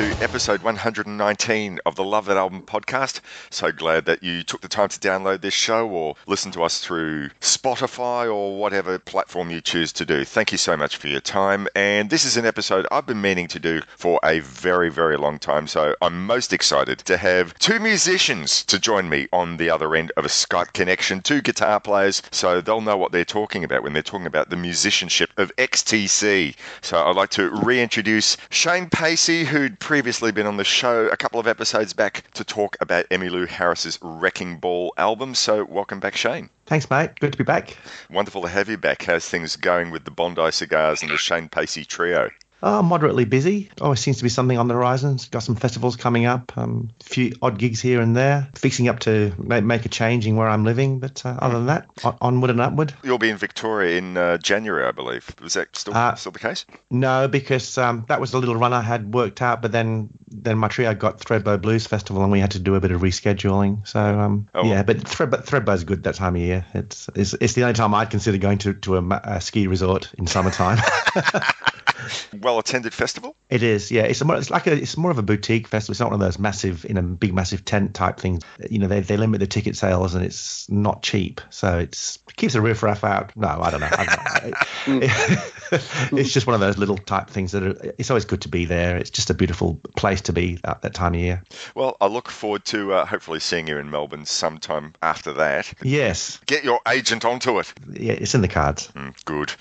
To episode 119 of the Love That Album podcast. So glad that you took the time to download this show or listen to us through Spotify or whatever platform you choose to do. Thank you so much for your time. And this is an episode I've been meaning to do for a very, very long time. So I'm most excited to have two musicians to join me on the other end of a Skype connection, two guitar players, so they'll know what they're talking about when they're talking about the musicianship of XTC. So I'd like to reintroduce Shane Pacey, who'd previously been on the show a couple of episodes back to talk about Emmylou Harris's Wrecking Ball album. So welcome back, Shane. Thanks, mate. Good to be back. Wonderful to have you back. How's things going with the Bondi Cigars and the Shane Pacey trio? Oh, moderately busy. Always seems to be something on the horizon. Got some festivals coming up, um, a few odd gigs here and there. Fixing up to make, make a change in where I'm living, but uh, other than that, on, onward and upward. You'll be in Victoria in uh, January, I believe. Was that still Uh, still the case? No, because um, that was a little run I had worked out, but then then my trio got Thredbo Blues Festival, and we had to do a bit of rescheduling. So um, Oh. yeah, but Thredbo, Thredbo's good that time of year. It's, it's it's the only time I'd consider going to to a, a ski resort in summertime. Well attended festival. It is, yeah. It's a more, it's like a, it's more of a boutique festival. It's not one of those massive, in a big, massive tent type things. You know, they, they limit the ticket sales and it's not cheap, so it's it keeps a riffraff out. No, I don't know. I don't know. it's just one of those little type things that are. It's always good to be there. It's just a beautiful place to be at that time of year. Well, I look forward to uh, hopefully seeing you in Melbourne sometime after that. Yes, Get your agent onto it. yeah, it's in the cards. Mm, good.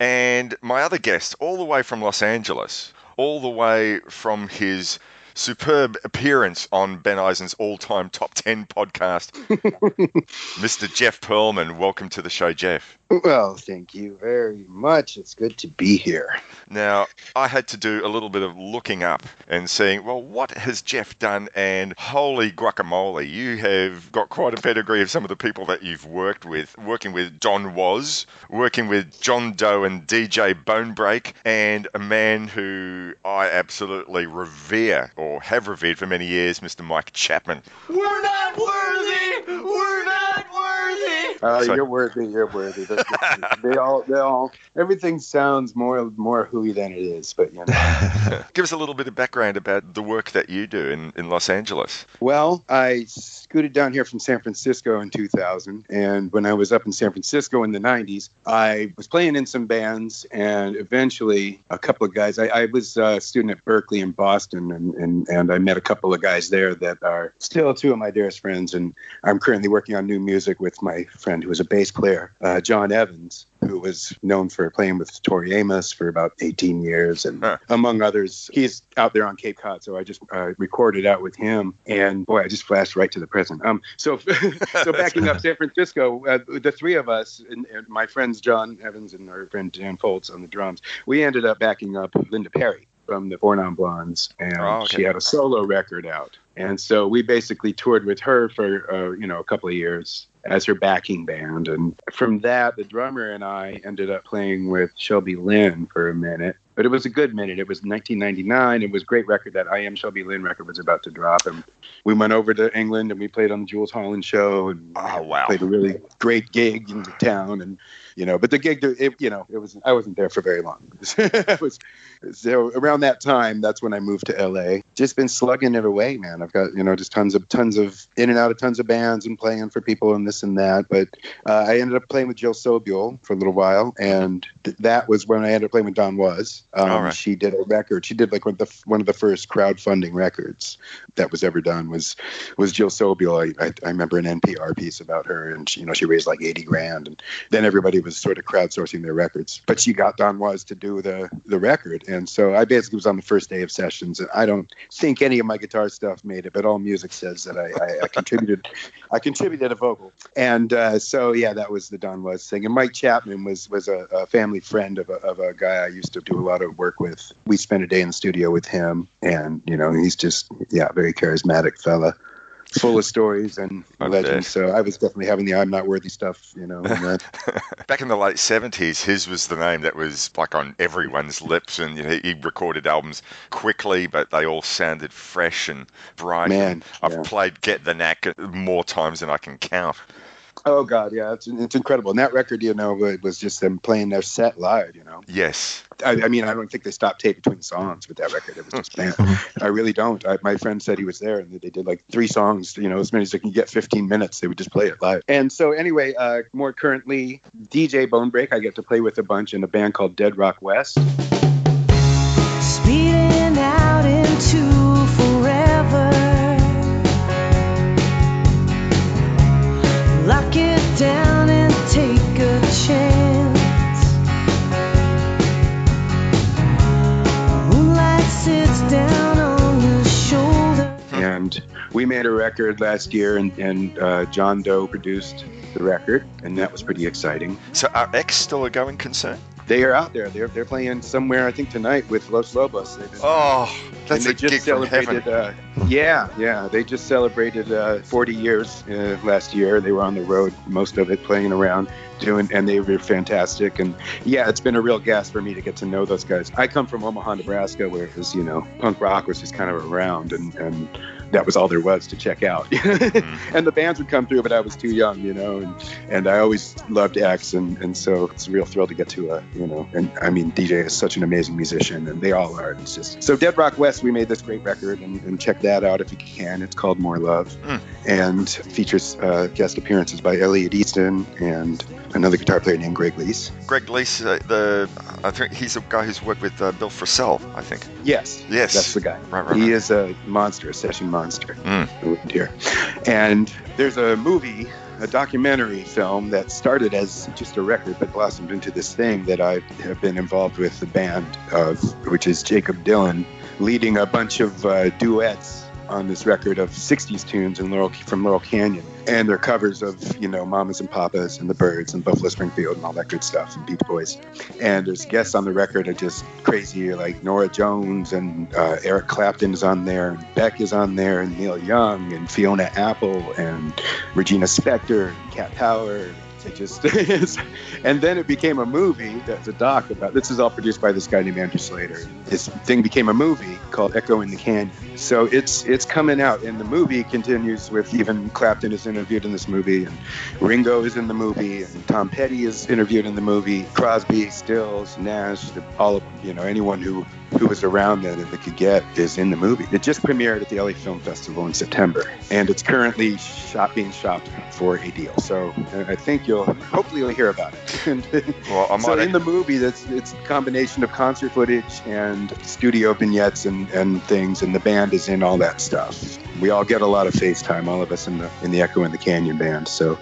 And my other guest, all the way from Los Angeles, all the way from his superb appearance on Ben Eisen's all-time top 10 podcast, Mr. Jeff Perlman. Welcome to the show, Jeff. Well, thank you very much. It's good to be here. Now, I had to do a little bit of looking up and seeing, well, what has Jeff done? And holy guacamole, you have got quite a pedigree of some of the people that you've worked with. Working with Don Was, working with John Doe and DJ Bonebrake, and a man who I absolutely revere or have revered for many years, Mr. Mike Chapman. We're not worthy! We're not worthy! Uh, So- You're worthy. You're worthy. They, they all, they all, everything sounds more, more hooey than it is. But you know, Give us a little bit of background about the work that you do in, in Los Angeles. well, I scooted down here from San Francisco in 2000, and when I was up in San Francisco in the 90s, I was playing in some bands, and eventually a couple of guys. I, I was a student at Berklee in Boston, and, and and I met a couple of guys there that are still two of my dearest friends, and I'm currently working on new music with my friend who was a bass player, uh, Jon Evans, who was known for playing with Tori Amos for about 18 years, and Huh. among others, he's out there on Cape Cod. So I just uh, recorded out with him, and boy, I just flashed right to the present. Um, so so backing up San Francisco, uh, the three of us, and, and my friends Jon Evans and our friend Dan Foltz on the drums, we ended up backing up Linda Perry from the Four Non Blondes, and Oh, okay. she had a solo record out. And so we basically toured with her for uh, you know a couple of years as her backing band, and from that, the drummer and I ended up playing with Shelby Lynne for a minute. But it was a good minute. It was 1999. It was a great record. That I Am Shelby Lynne record was about to drop, and we went over to England and we played on the Jools Holland show, and Oh, wow. played a really great gig in the town, and you know, but the gig, it, you know, it was I wasn't there for very long. it was so around that time. That's when I moved to LA. Just been slugging it away, man. I've got you know just tons of tons of in and out of tons of bands and playing for people and this and that. But uh, I ended up playing with Jill Sobule for a little while, and th- that was when I ended up playing with Don Was. Um, right. She did a record. She did like one of the one of the first crowdfunding records that was ever done was was Jill Sobule. I, I, I remember an NPR piece about her, and she, you know she raised like eighty grand, and then everybody was sort of crowdsourcing their records. But she got Don Was to do the the record, and so I basically was on the first day of sessions, and I don't think any of my guitar stuff made it, but AllMusic says that I, I, I contributed. I contributed a vocal, and uh, so yeah, that was the Don Was thing. And Mike Chapman was was a, a family friend of a, of a guy I used to do a lot of work with. We spent a day in the studio with him, and you know he's just yeah, very charismatic fella. Full of stories and legends. So I was definitely having the "I'm not worthy" stuff, you know. And that. Back in the late 70s, his was the name that was like on everyone's lips, and you know, he recorded albums quickly, but they all sounded fresh and bright. Man, And I've yeah. played Get the Knack more times than I can count. Oh God, yeah, it's it's incredible. And that record, you know, it was just them playing their set live. You know, Yes. I, I mean, I don't think they stopped tape between songs with that record. It was just band. I really don't. I, my friend said he was there, and they did like three songs. You know, as many as they can get, 15 minutes. They would just play it live. And so, anyway, uh, more currently, DJ Bonebrake. I get to play with a bunch in a band called Dead Rock West. Speeding out into And we made a record last year, and, and uh, John Doe produced the record, and that was pretty exciting. So are X still a going concern? They are out there. They're, they're playing somewhere, I think, tonight with Los Lobos. Been- Oh, that's a they gig just from heaven. celebrated. Uh, yeah, yeah, they just celebrated uh, 40 years uh, last year. They were on the road, most of it playing around, doing, and they were fantastic. And yeah, it's been a real gas for me to get to know those guys. I come from Omaha, Nebraska, where it was, you know, punk rock was just kind of around, and and that was all there was to check out. and the bands would come through, but I was too young, you know, and and I always loved X, and and so it's a real thrill to get to a, you know, and I mean, DJ is such an amazing musician, and they all are. It's just so Dead Rock West. We made this great record, and, and check that out if you can. It's called More Love, Mm. and features uh, guest appearances by Elliot Easton and another guitar player named Greg Leisz. Greg Leisz, uh, the I think he's a guy who's worked with uh, Bill Frisell, I think. Yes, Yes. that's the guy. Right, right, He right. is a monster, a session monster. Mm. Dear. And there's a movie, a documentary film that started as just a record but blossomed into this thing that I have been involved with the band of, which is Jakob Dylan leading a bunch of uh, duets on this record of 60s tunes in Laurel, from Laurel Canyon. And they're covers of, you know, Mamas and Papas and the Byrds and Buffalo Springfield and all that good stuff and Beach Boys. And there's guests on the record are just crazy, like Norah Jones and uh, Eric Clapton is on there, and Beck is on there, and Neil Young and Fiona Apple and Regina Spektor and Cat Power. It just is. and then it became a movie. That's a doc about. This is all produced by this guy named Andrew Slater. This thing became a movie called Echo in the Canyon. So it's it's coming out, and the movie continues with even Clapton is interviewed in this movie, and Ringo is in the movie, and Tom Petty is interviewed in the movie. Crosby, Stills, Nash, all of. You know, anyone who who was around then that they could get is in the movie. It just premiered at the LA Film Festival in September, and it's currently shot being shot for a deal. So uh, I think you'll hopefully you'll hear about it. Well, I so in the movie, that's it's a combination of concert footage and studio vignettes and, and things, and the band is in all that stuff. We all get a lot of FaceTime, all of us in the in the Echo in the Canyon band. So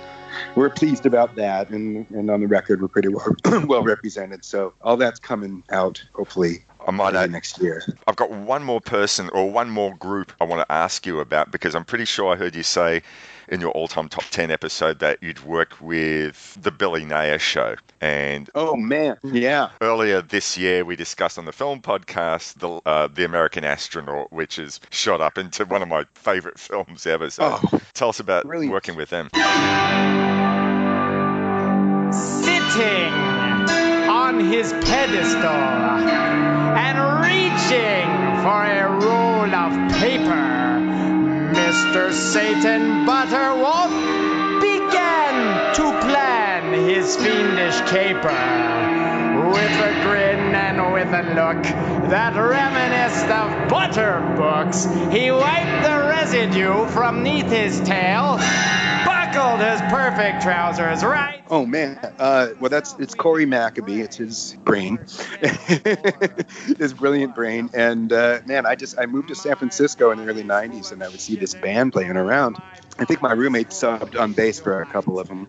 we're pleased about that, and, and on the record, we're pretty well, well represented. So all that's coming out hopefully I might early add, next year. I've got one more person or one more group I want to ask you about because I'm pretty sure I heard you say in your all-time top 10 episode that you'd worked with the Billy Nayer show. And Oh man, yeah. earlier this year, we discussed on the film podcast the uh, the American Astronaut, which has shot up into one of my favorite films ever. So Oh, tell us about brilliant. working with them. sitting on his pedestal and reaching for a roll of paper, Mr. Satan Butterwolf began to plan his fiendish caper. With a grin and with a look that reminisced of butter books, he wiped the residue from neath his tail, his perfect trousers right Oh man, uh, well that's it's Cory McAbee. It's his brain, his brilliant brain. And uh, man, I just I moved to San Francisco in the early '90s, and I would see this band playing around. I think my roommate subbed on bass for a couple of them,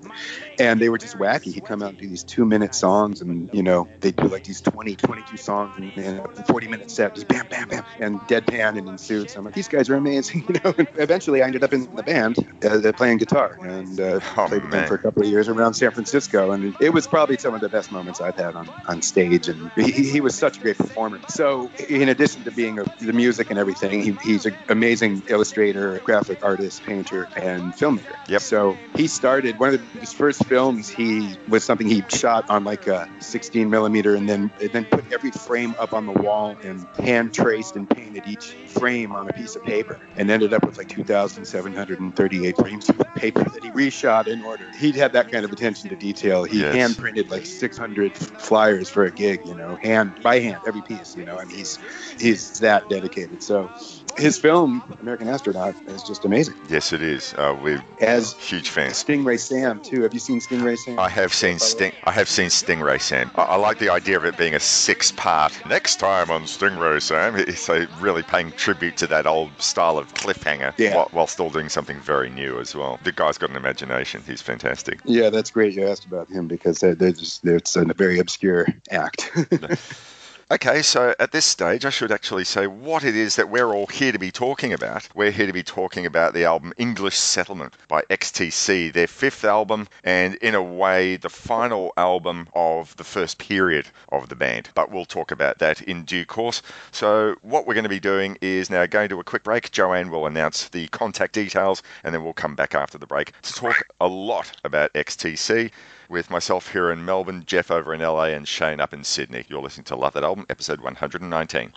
and they were just wacky. He'd come out and do these two-minute songs, and you know they'd do like these 20, 22 songs and, in a 40-minute set, just bam, bam, bam, and deadpan and in suits. I'm like, these guys are amazing, you know. And eventually, I ended up in the band uh, playing guitar and uh, Oh, played with them for a couple of years around San Francisco, and it was probably some of the best moments I've had on, on stage. And he, he was such a great performer. So, in addition to being a, the music and everything, he, he's an amazing illustrator, graphic artist, painter, and filmmaker. Yep. So he started one of his first films. He was something he shot on like a 16 millimeter, and then and then put every frame up on the wall and hand traced and painted each frame on a piece of paper, and ended up with like 2,738 frames of paper that he reshot in order. He had that kind of attention to detail. He Yes. hand printed like 600 flyers for a gig, you know, hand by hand, every piece, you know, and he's he's that dedicated. So his film American Astronaut is just amazing. Yes, it is. Uh, we're As huge fans. Stingray Sam too. Have you seen Stingray Sam? I have seen Sting. I have seen Stingray Sam. I, I like the idea of it being a six-part. Next time on Stingray Sam, it's a really paying tribute to that old style of cliffhanger, Yeah. while, while still doing something very new as well. The guy's got an imagination. He's fantastic. Yeah, that's great. You asked about him because they're, they're just it's a very obscure act. Okay, so at this stage, I should actually say what it is that we're all here to be talking about. We're here to be talking about the album English Settlement by XTC, their fifth album, and in a way, the final album of the first period of the band. But we'll talk about that in due course. So, what we're going to be doing is now going to a quick break. Joanne will announce the contact details, and then we'll come back after the break to talk a lot about XTC with myself here in Melbourne, Jeff over in LA, and Shane up in Sydney. You're listening to Love That Album, episode 119.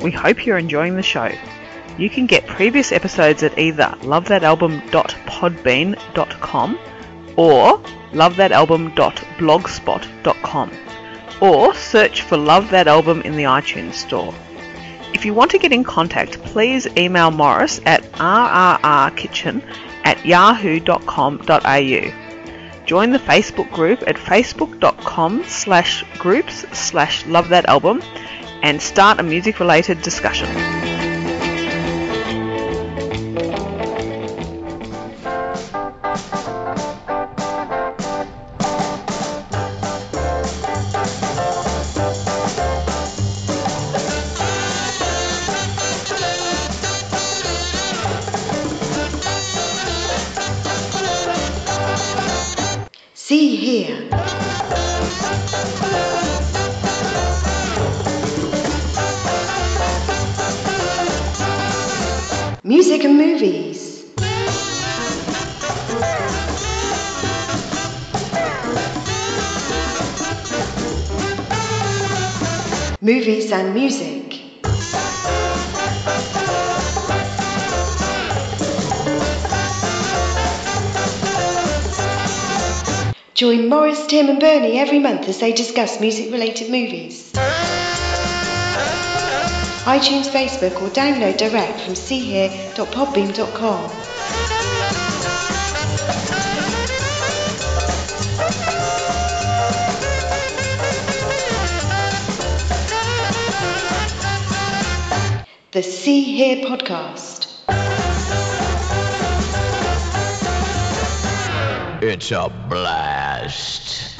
We hope you're enjoying the show. You can get previous episodes at either lovethatalbum.podbean.com or lovethatalbum.blogspot.com or search for Love That Album in the iTunes store. If you want to get in contact, please email Morris at rrrkitchen at yahoo.com.au. Join the Facebook group at facebook.com slash groups slash love that album and start a music related discussion. Music and movies. Movies and music. Join Morris, Tim, and Bernie every month as they discuss music related movies iTunes, Facebook, or download direct from seehere.podbean.com. The See Here podcast. It's a blast.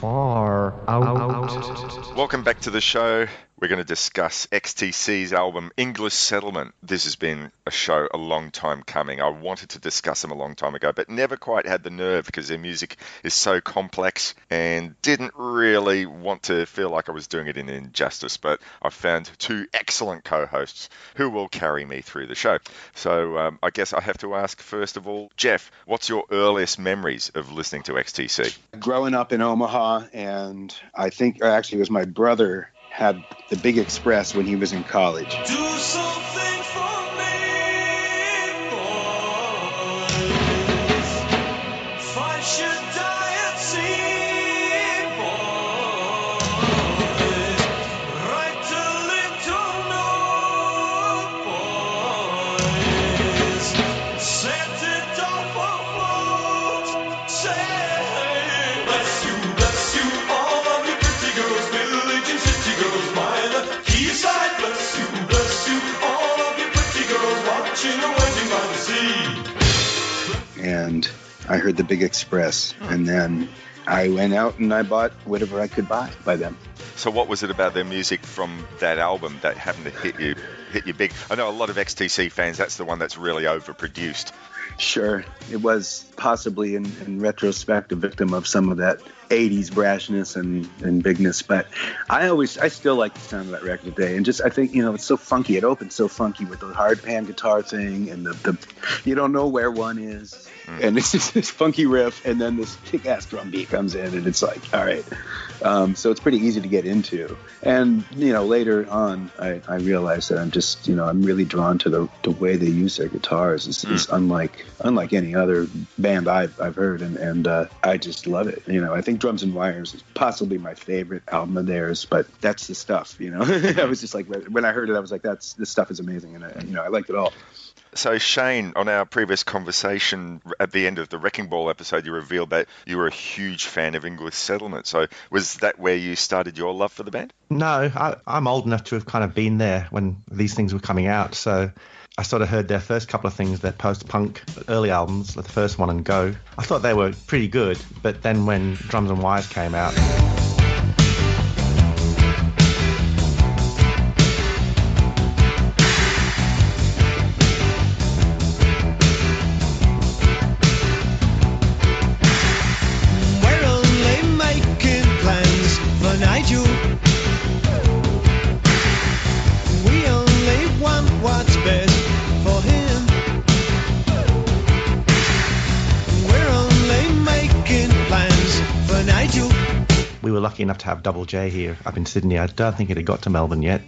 Far out. Welcome back to the show. We're going to discuss XTC's album English Settlement. This has been a show a long time coming. I wanted to discuss them a long time ago, but never quite had the nerve because their music is so complex and didn't really want to feel like I was doing it in injustice. But I found two excellent co hosts who will carry me through the show. So um, I guess I have to ask, first of all, Jeff, what's your earliest memories of listening to XTC? Growing up in Omaha, and I think actually it was my brother had the Big Express when he was in college. I heard the Big Express, hmm. and then I went out and I bought whatever I could buy by them. So, what was it about their music from that album that happened to hit you hit you big? I know a lot of XTC fans. That's the one that's really overproduced. Sure, it was possibly in, in retrospect a victim of some of that 80s brashness and, and bigness, but I always, I still like the sound of that record today. And just, I think, you know, it's so funky. It opens so funky with the hard pan guitar thing and the, the you don't know where one is. Mm. And it's just this funky riff, and then this kick ass drum beat comes in, and it's like, all right. Um, so it's pretty easy to get into. And, you know, later on, I, I realized that I'm just, you know, I'm really drawn to the, the way they use their guitars. It's, it's unlike unlike any other band I've, I've heard, and, and uh, I just love it. You know, I think Drums and Wires is possibly my favorite album of theirs, but that's the stuff, you know. I was just like, when I heard it, I was like, that's this stuff is amazing, and, I, you know, I liked it all. So, Shane, on our previous conversation at the end of the Wrecking Ball episode, you revealed that you were a huge fan of English Settlement. So, was that where you started your love for the band? No, I, I'm old enough to have kind of been there when these things were coming out. So I sort of heard their first couple of things, their post-punk early albums, like the first one and Go. I thought they were pretty good, but then when Drums and Wires came out, have Double J here up in Sydney. I don't think it had got to Melbourne yet.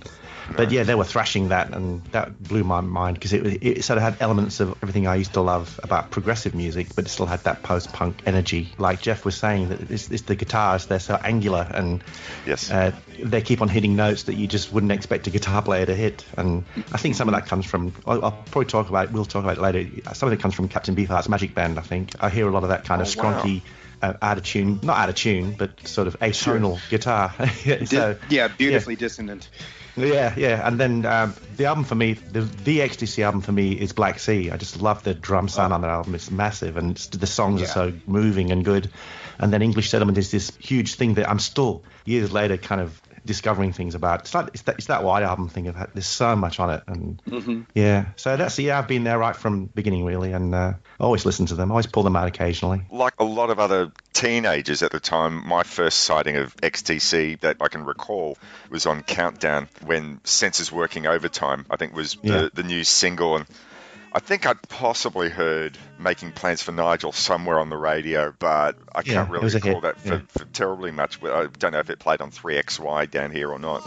But yeah, they were thrashing that, and that blew my mind because it, it sort of had elements of everything I used to love about progressive music, but it still had that post-punk energy. Like Jeff was saying, that it's, it's the guitars; they're so angular, and yes, uh, they keep on hitting notes that you just wouldn't expect a guitar player to hit. And I think some of that comes from. I'll, I'll probably talk about. We'll talk about it later. Some of it comes from Captain Beefheart's Magic Band. I think I hear a lot of that kind of Oh, wow. Uh, out of tune, not out of tune, but sort of atonal guitar. so, yeah, beautifully dissonant. yeah, yeah, and then um, the album for me, the, the XTC album for me is Black Sea. I just love the drum sound on that album. It's massive, and it's, the songs are so moving and good. And then English Settlement is this huge thing that I'm still years later kind of discovering things about. It's like it's that, it's that White album thing. Of there's so much on it, and Mhm. yeah. So that's yeah, I've been there right from the beginning really, and uh, always listen to them. I always pull them out occasionally. Like a lot of other teenagers at the time, my first sighting of XTC that I can recall was on Countdown when Senses Working Overtime, I think was Yeah. the, the new single. And I think I'd possibly heard Making Plans for Nigel somewhere on the radio, but I Yeah, can't really recall that for, yeah. for terribly much. I don't know if it played on 3XY down here or not.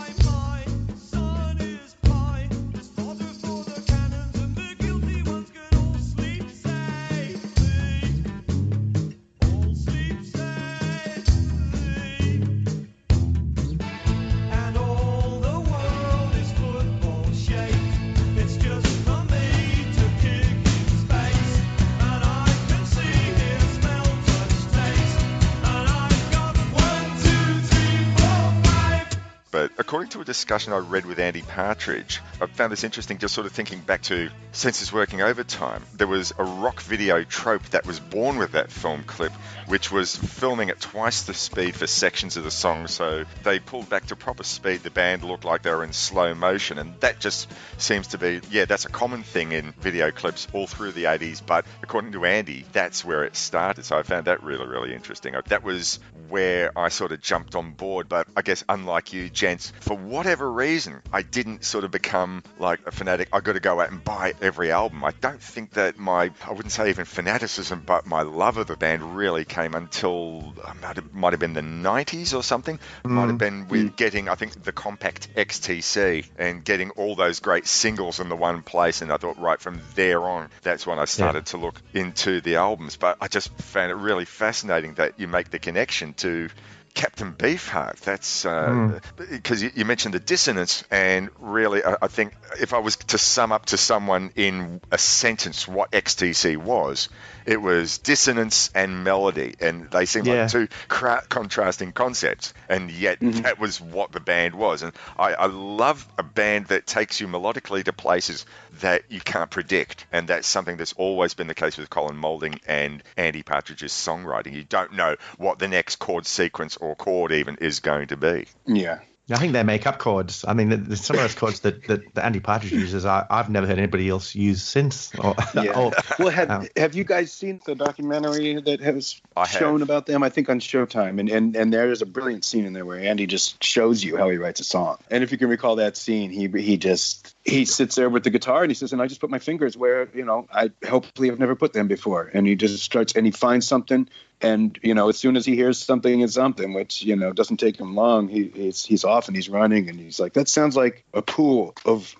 According to a discussion I read with Andy Partridge, I found this interesting just sort of thinking back to Senses Working Overtime. There was a rock video trope that was born with that film clip, which was filming at twice the speed for sections of the song. So they pulled back to proper speed. The band looked like they were in slow motion. And that just seems to be, yeah, that's a common thing in video clips all through the 80s. But according to Andy, that's where it started. So I found that really, really interesting. That was where I sort of jumped on board. But I guess, unlike you, gents, for whatever reason, I didn't sort of become like a fanatic. I got to go out and buy every album. I don't think that my, I wouldn't say even fanaticism, but my love of the band really came until uh, might have, might have been the 90s or something. Might have been with getting, I think, the compact XTC and getting all those great singles in the one place. And I thought, right from there on, that's when I started to look into the albums. But I just found it really fascinating that you make the connection to Captain Beefheart. That's uh, hmm. because you, you mentioned the dissonance, and really, I think if I was to sum up to someone in a sentence what XTC was, it was dissonance and melody, and they seemed Yeah. like two cra- contrasting concepts, and yet mm-hmm. that was what the band was. And I, I love a band that takes you melodically to places that you can't predict, and that's something that's always been the case with Colin Moulding and Andy Partridge's songwriting. You don't know what the next chord sequence or chord even is going to be. Yeah. I think they make up chords. I mean, there's some of those chords that, that, that Andy Partridge uses, I, I've never heard anybody else use since. Or, Yeah. or- well, have um, have you guys seen the documentary that has I have. shown about them? I think on Showtime, and, and and there's a brilliant scene in there where Andy just shows you how he writes a song. And if you can recall that scene, he he just he sits there with the guitar and he says, "And I just put my fingers where you know I hopefully have never put them before." And he just starts and he finds something. And you know, as soon as he hears something is something, which you know doesn't take him long, he, he's he's off and he's running, and he's like, "That sounds like a pool of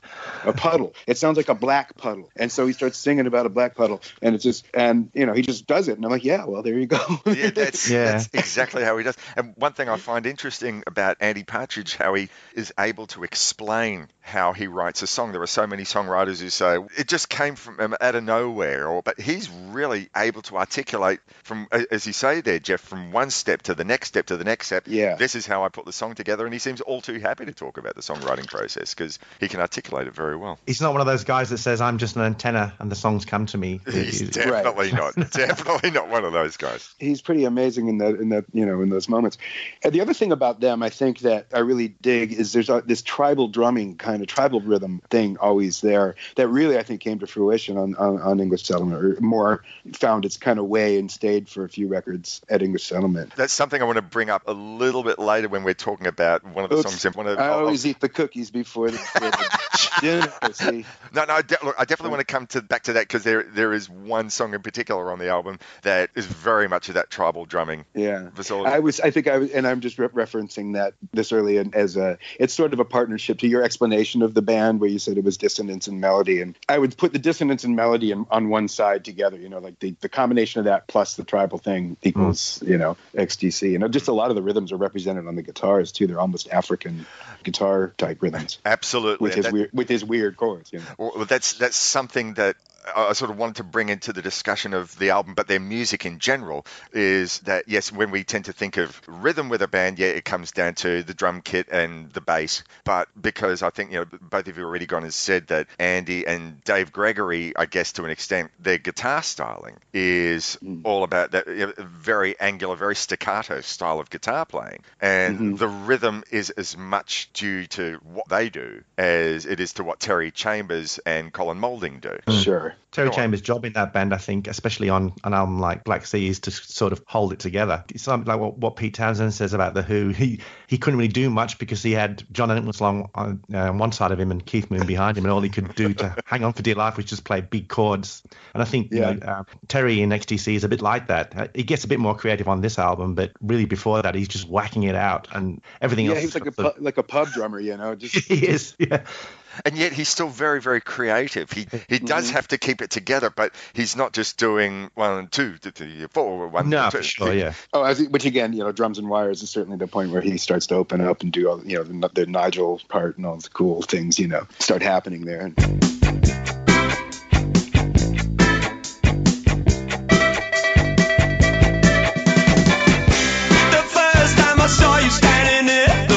a puddle. It sounds like a black puddle." And so he starts singing about a black puddle, and it's just, and you know, he just does it, and I'm like, "Yeah, well, there you go." yeah, that's, Yeah. that's exactly how he does. And one thing I find interesting about Andy Partridge, how he is able to explain how he writes a song. There are so many songwriters who say it just came from him out of nowhere, or but he's really able to articulate from, as you say there, Jeff, from one step to the next step to the next step. Yeah. This is how I put the song together, and he seems all too happy to talk about the songwriting process because he can articulate it very well. he's not one of those guys that says, I'm just an antenna and the songs come to me. He's He's- definitely not, definitely not one of those guys. he's pretty amazing in that in that you know in those moments. And the other thing about them, I think that I really dig is there's a, this tribal drumming kind of tribal rhythm thing always there that really I think came to fruition on on, on English Settlement or more found its kind of way and stayed for a few records at English Settlement. That's something I want to bring up a little bit later when we're talking about one of the Oops. songs. in One of, I always eat the cookies before the, before the dinner. See, No, no. I de- look, I definitely want to come to back to that because there there is one song in particular on the album that is very much of that tribal drumming Yeah, facility. I was. I think I was, and I'm just re- referencing that this early as a. It's sort of a partnership to your explanation of the band, where you said it was dissonance and melody, and I would put the dissonance and melody in, on one side together. You know, like the, the combination of that plus the tribal thing equals mm. you know XTC, and just a lot of the rhythms are represented on the guitars too. They're almost African guitar type rhythms Absolutely. with and his that- weird with his weird chords. You know? Well, that's that's something that I sort of wanted to bring into the discussion of the album, but their music in general is that yes, when we tend to think of rhythm with a band, yeah, it comes down to the drum kit and the bass. But because I think you know both of you already gone and said that Andy and Dave Gregory, I guess to an extent, their guitar styling is mm. all about that you know, very angular, very staccato style of guitar playing, and mm-hmm. the rhythm is as much due to what they do as it is to what Terry Chambers and Colin Moulding do. Sure. Terry Go on. Chambers' job in that band, I think, especially on an album like Black Sea, is to sort of hold it together. It's something like what, what Pete Townshend says about the Who. He he couldn't really do much because he had John Entwistle on uh, one side of him and Keith Moon behind him, and all he could do to hang on for dear life was just play big chords. And I think you know, uh, Terry in XTC is a bit like that. Uh, he gets a bit more creative on this album, but really before that, he's just whacking it out, and everything Yeah, else. he was like a pu- like a pub drummer, you know. Just he is, yeah. And yet he's still very very creative he mm-hmm. he does have to keep it together but he's not just doing one two three four one No, two. for sure, yeah. Oh, as, which again, you know, drums and wires is certainly the point where he starts to open up and do all, you know, the, the Nigel part and all the cool things, you know, start happening there. The first time I saw you standing in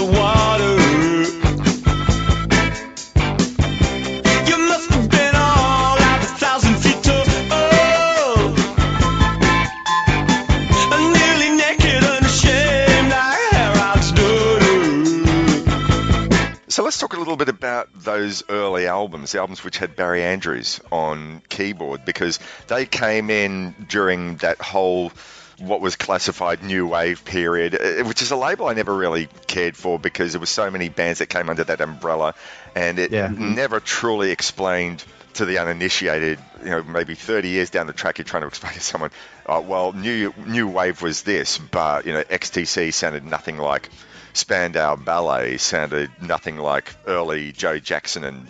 those early albums, the albums which had Barry Andrews on keyboard, because they came in during that whole what was classified new wave period, uh, which is a label I never really cared for because there were so many bands that came under that umbrella, and it Yeah. never truly explained to the uninitiated, you know, maybe 30 years down the track, you're trying to explain to someone, uh, well, new new wave was this, but you know, XTC sounded nothing like Spandau Ballet, sounded nothing like early Joe Jackson and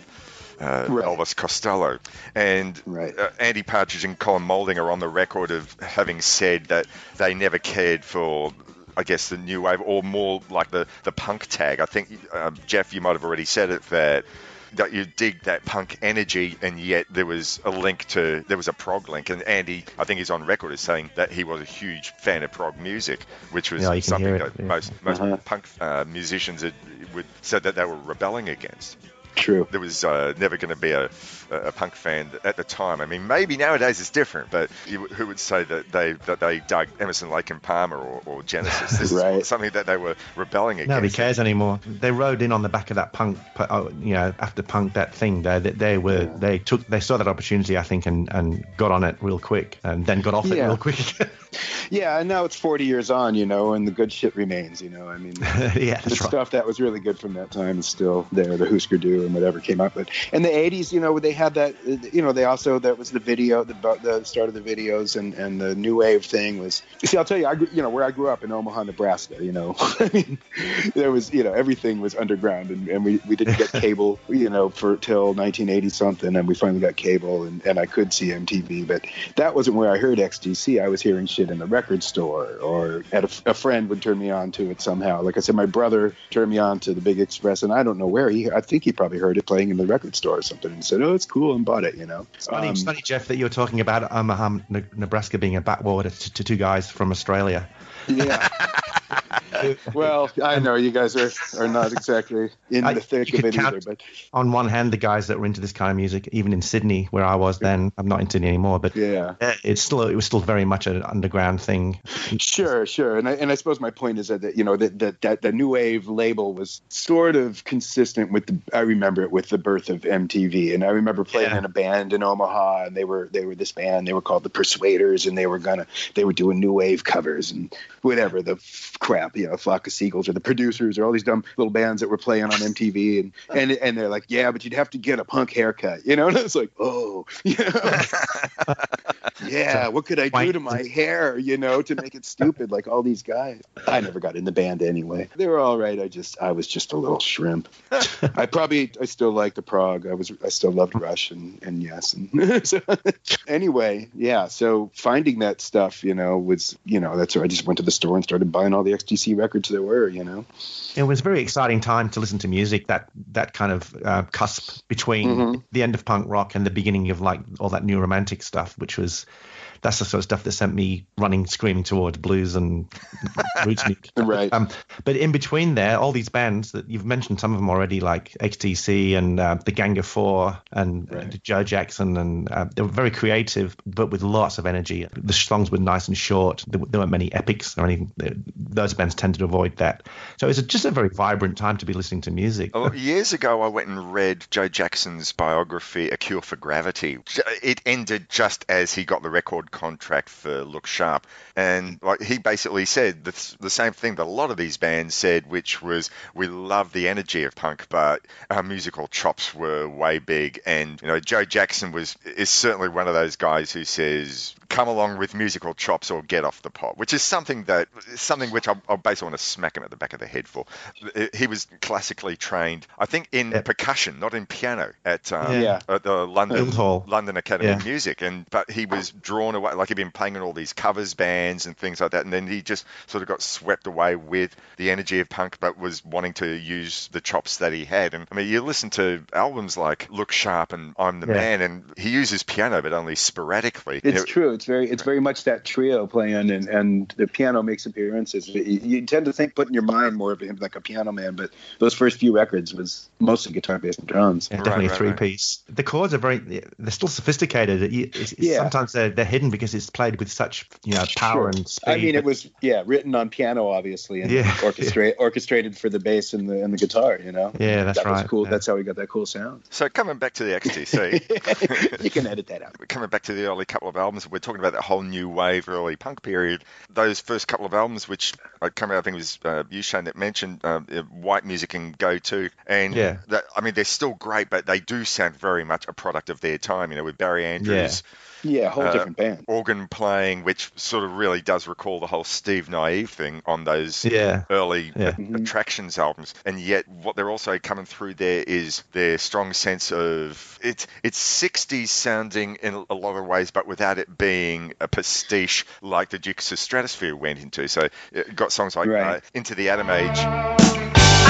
uh, Elvis Costello. And uh, Andy Partridge and Colin Moulding are on the record of having said that they never cared for. I guess the new wave, or more like the, the punk tag. I think uh, Jeff, you might have already said it that that you dig that punk energy, and yet there was a link to there was a prog link, and Andy, I think he's on record as saying that he was a huge fan of prog music, which was Yeah, something it, that yeah. most most Uh-huh. punk uh, musicians had, would said that they were rebelling against. True. There was uh, never going to be a, a punk fan at the time. I mean, maybe nowadays it's different, but you, who would say that they that they dug Emerson, Lake and Palmer or, or Genesis? This Right. is something that they were rebelling against. Nobody cares anymore. They rode in on the back of that punk, oh, you know, after punk that thing. They, they, they were they took they saw that opportunity, I think, and, and got on it real quick, and then got off it real quick. Yeah, and now it's 40 years on, you know, and the good shit remains, you know. I mean, yeah, the right. stuff that was really good from that time is still there. The Husker Du and whatever came up with, and the 80s, you know, they had that, you know, they also that was the video, the the start of the videos, and and the new wave thing was. You see, I'll tell you, I grew, you know, where I grew up in Omaha, Nebraska, you know, I mean, there was, you know, everything was underground, and, and we we didn't get cable, you know, for till 1980 something, and we finally got cable, and and I could see MTV, but that wasn't where I heard XTC. I was hearing shit in the record store, or at a, a friend would turn me on to it somehow. Like I said, my brother turned me on to the Big Express, and I don't know where he. I think he probably heard it playing in the record store or something, and said, "Oh, it's cool," and bought it. You know. It's funny, it's Um, funny, Jeff, that you're talking about Omaha, Ne- Nebraska being a backwater to, to two guys from Australia. Yeah. well, I know you guys are, are not exactly in I- the thick of it either, but on one hand, the guys that were into this kind of music, even in Sydney, where I was then, I'm not in Sydney anymore, but yeah. it's still it was still very much an underground thing. Sure, sure, and I, and I suppose my point is that, you know that, that that the new wave label was sort of consistent with the I remember it with the birth of MTV, and I remember playing in a band in Omaha, and they were they were this band, they were called the Persuaders, and they were gonna they were doing new wave covers and whatever the f- crap, you know, Flock of Seagulls or the Producers or all these dumb little bands that were playing on MTV, and and and they're like, yeah, but you'd have to get a punk haircut, you know, and it's like, oh, you know, yeah, what could I do to my hair, you know, to make it stupid like all these guys? I never got in the band anyway. They were all right. I just, I was just a little shrimp. I probably, I still liked the prog. I was, I still loved Rush and, and yes. And so, anyway, yeah. So finding that stuff, you know, was, you know, that's where I just went to the store and started buying all the XTC records there were, you know. It was a very exciting time to listen to music. That that kind of uh, cusp between Mhm. the end of punk rock and the beginning of like all that new romantic stuff, which was that's the sort of stuff that sent me running, screaming towards blues and roots music. Right. Um, but in between there, all these bands that you've mentioned, some of them already, like XTC and uh, the Gang of Four and uh, Joe Jackson, and uh, they were very creative, but with lots of energy. The songs were nice and short. There, there weren't many epics or anything. Those bands tended to avoid that. So it was just a very vibrant time to be listening to music. Oh, years ago, I went and read Joe Jackson's biography, A Cure for Gravity. It ended just as he got the record contract for Look Sharp. And like he basically said the, the same thing that a lot of these bands said, which was, we love the energy of punk, but our musical chops were way big. And, you know, Joe Jackson was is certainly one of those guys who says, come along with musical chops or get off the pot, which is something that something which I'll, I'll basically want to smack him at the back of the head for. He was classically trained, I think, in percussion, not in piano, at um, Yeah. at the London London Academy of Music, and but he was drawn away, like he'd been playing in all these covers bands and things like that, and then he just sort of got swept away with the energy of punk, but was wanting to use the chops that he had. And I mean, you listen to albums like Look Sharp and I'm the Yeah. Man, and he uses piano, but only sporadically. You It's know, true. It's very, it's very much that trio playing, and, and the piano makes appearances. You, you tend to think, put in your mind more of him like a piano man, but those first few records was mostly guitar, bass, and drums. Yeah, definitely a three piece. The chords are very, they're still sophisticated. It- it's- it's- Yeah. Sometimes they're, they're hidden written because it's played with such you know power Sure. and speed. I mean, it was yeah written on piano, obviously, and Yeah. orchestrate, orchestrated for the bass and the and the guitar. You know. Yeah, that's that Was cool. yeah. That's how we got that cool sound. So coming back to the XTC, you can edit that out. coming back to the early couple of albums, we're talking about that whole new wave, early punk period. Those first couple of albums, which uh, come out, I think it was uh, you, Shane, that mentioned uh, uh, White Music and Go To, and Yeah. that, I mean they're still great, but they do sound very much a product of their time. You know, with Barry Andrews. Yeah, a whole uh, different band. Organ playing, which sort of really does recall the whole Steve Nieve thing on those Yeah. early Yeah. a- attractions albums. And yet, what they're also coming through there is their strong sense of it's it's 60s sounding in a lot of ways, but without it being a pastiche like the Dukes of Stratosphear went into. So, it got songs like Right. uh, Into the Atom Age.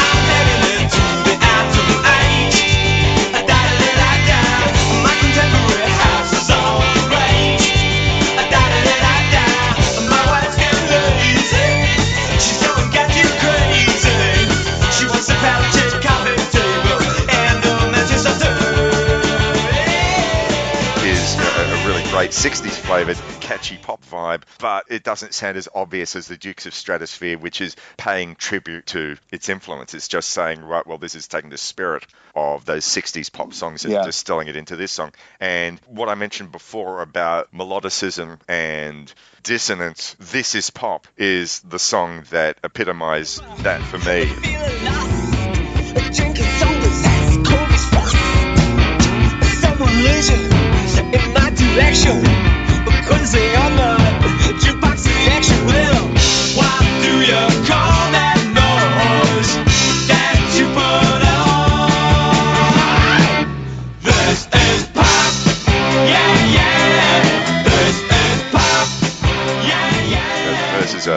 A really great 60s flavored, catchy pop vibe, but it doesn't sound as obvious as the Dukes of Stratosphear, which is paying tribute to its influence. It's just saying, right, well, this is taking the spirit of those 60s pop songs and Yeah. distilling it into this song. And what I mentioned before about melodicism and dissonance, This Is Pop is the song that epitomized that for me. In my direction. Crazy on the jukebox reaction. Well, why do you call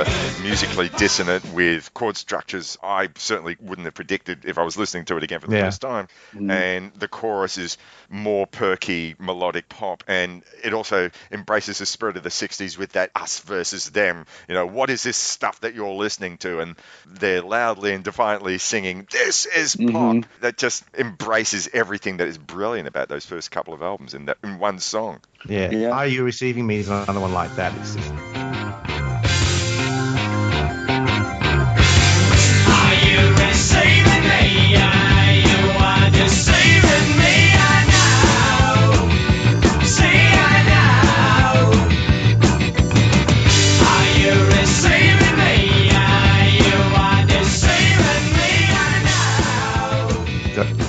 are musically dissonant with chord structures I certainly wouldn't have predicted if I was listening to it again for the Yeah. first time. Mm-hmm. And the chorus is more perky, melodic pop, and it also embraces the spirit of the 60s with that us versus them. You know, what is this stuff that you're listening to? And they're loudly and defiantly singing, This is mm-hmm. pop. That just embraces everything that is brilliant about those first couple of albums in that in one song. yeah. Yeah. Are you receiving me? Is another one like that. It's just,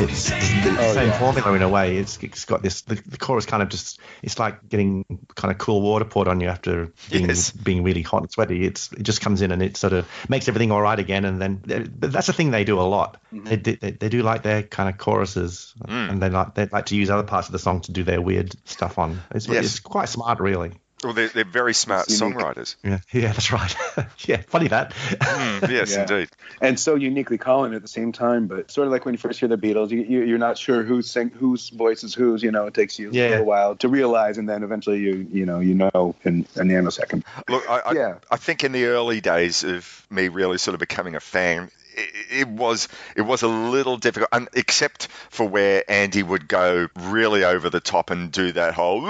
it's the Oh, same yeah. formula in a way. It's, it's got this. The, the chorus kind of just. It's like getting kind of cool water poured on you after being Yes. being really hot and sweaty. It's it just comes in and it sort of makes everything all right again. And then that's the thing they do a lot. Mm-hmm. They, do- they they do like their kind of choruses, and they like they like to use other parts of the song to do their weird stuff on. It's, Yes. it's quite smart, really. Well, they're, they're very smart songwriters. Yeah, yeah, that's right. yeah, funny that. Mm, yes, Yeah. indeed. and so uniquely Colin at the same time. But sort of like when you first hear the Beatles, you, you, you're not sure who's sing, whose voice is whose. You know, it takes you Yeah. a little while to realize, and then eventually you you know you know in a nanosecond. Look, I, I, Yeah. I think in the early days of me really sort of becoming a fan, it, it was it was a little difficult, and except for where Andy would go really over the top and do that whole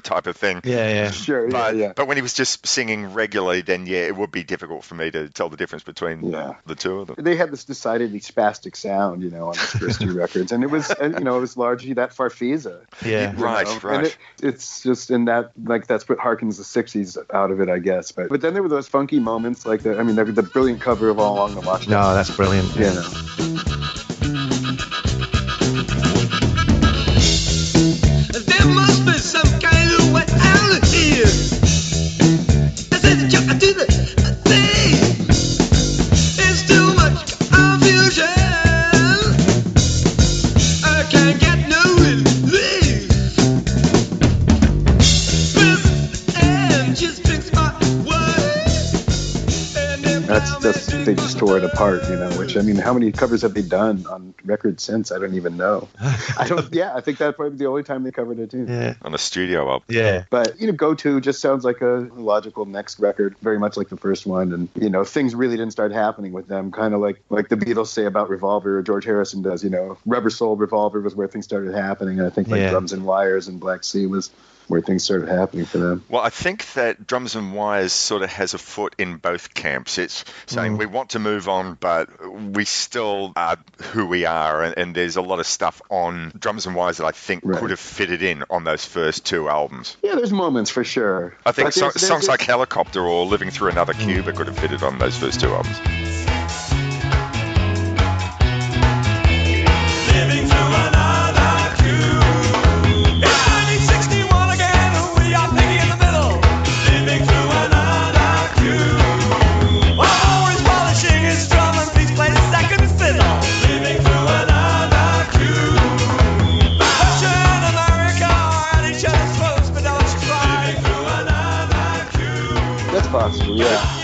type of thing. yeah, yeah. Sure, But, yeah, yeah. but when he was just singing regularly, then yeah, it would be difficult for me to tell the difference between Yeah. the two of them. They had this decidedly spastic sound, you know, on those first two records, and it was, and, you know, it was largely that Farfisa. Yeah. you Right, know? right. And it, it's just in that, like, that's what harkens the '60s out of it, I guess. But but then there were those funky moments, like the, I mean, the, the brilliant cover of All Along the No, that's brilliant. You know. They just tore it apart, you know. Which I mean, how many covers have they done on records since? I don't even know. I don't. Yeah, I think that's probably the only time they covered it too. Yeah. On a studio album. Yeah. But you know, "Go To" just sounds like a logical next record, very much like the first one. And you know, things really didn't start happening with them, kind of like like the Beatles say about Revolver, or George Harrison does. You know, Rubber Soul, Revolver was where things started happening. And I think like Yeah. Drums and Wires and Black Sea was where things started happening for them. Well, I think that Drums and Wires sort of has a foot in both camps. It's saying Mm. we want to move on, but we still are who we are, and, and there's a lot of stuff on Drums and Wires that I think Right. could have fitted in on those first two albums. Yeah, there's moments for sure. I think so- there's- there's songs this- like Helicopter or Living Through Another Cuba could have fitted on those first two albums.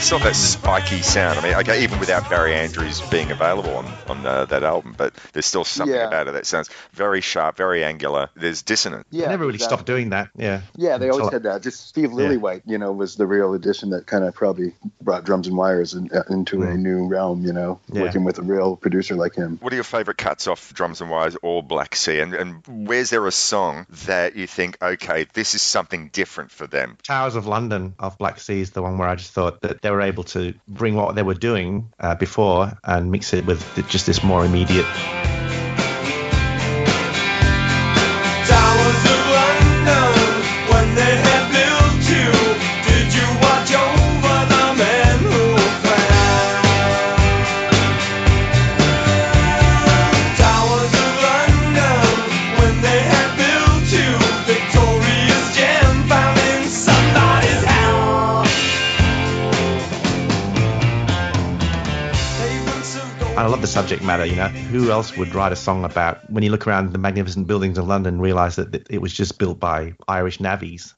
Yeah. Still that spiky sound. I mean, okay, even without Barry Andrews being available on, on uh, that album, but there's still something Yeah. about it that sounds very sharp, very angular. There's dissonant. Yeah, They never really exactly. stopped doing that. Yeah. Yeah, they always So- had that. Just Steve Lillywhite, you know, was the real addition that kind of probably brought drums and wires in, uh, into a new realm. You know, Yeah. working with a real producer like him. What are your favourite cuts off Drums and Wires or Black Sea? And, and where's there a song that you think, okay, this is something different for them? Towers of London off Black Sea is the one where I just thought that they were able to bring what they were doing uh, before and mix it with just this more immediate. Love the subject matter, you know. Who else would write a song about when you look around the magnificent buildings of London and realize that it- was just built by Irish navvies?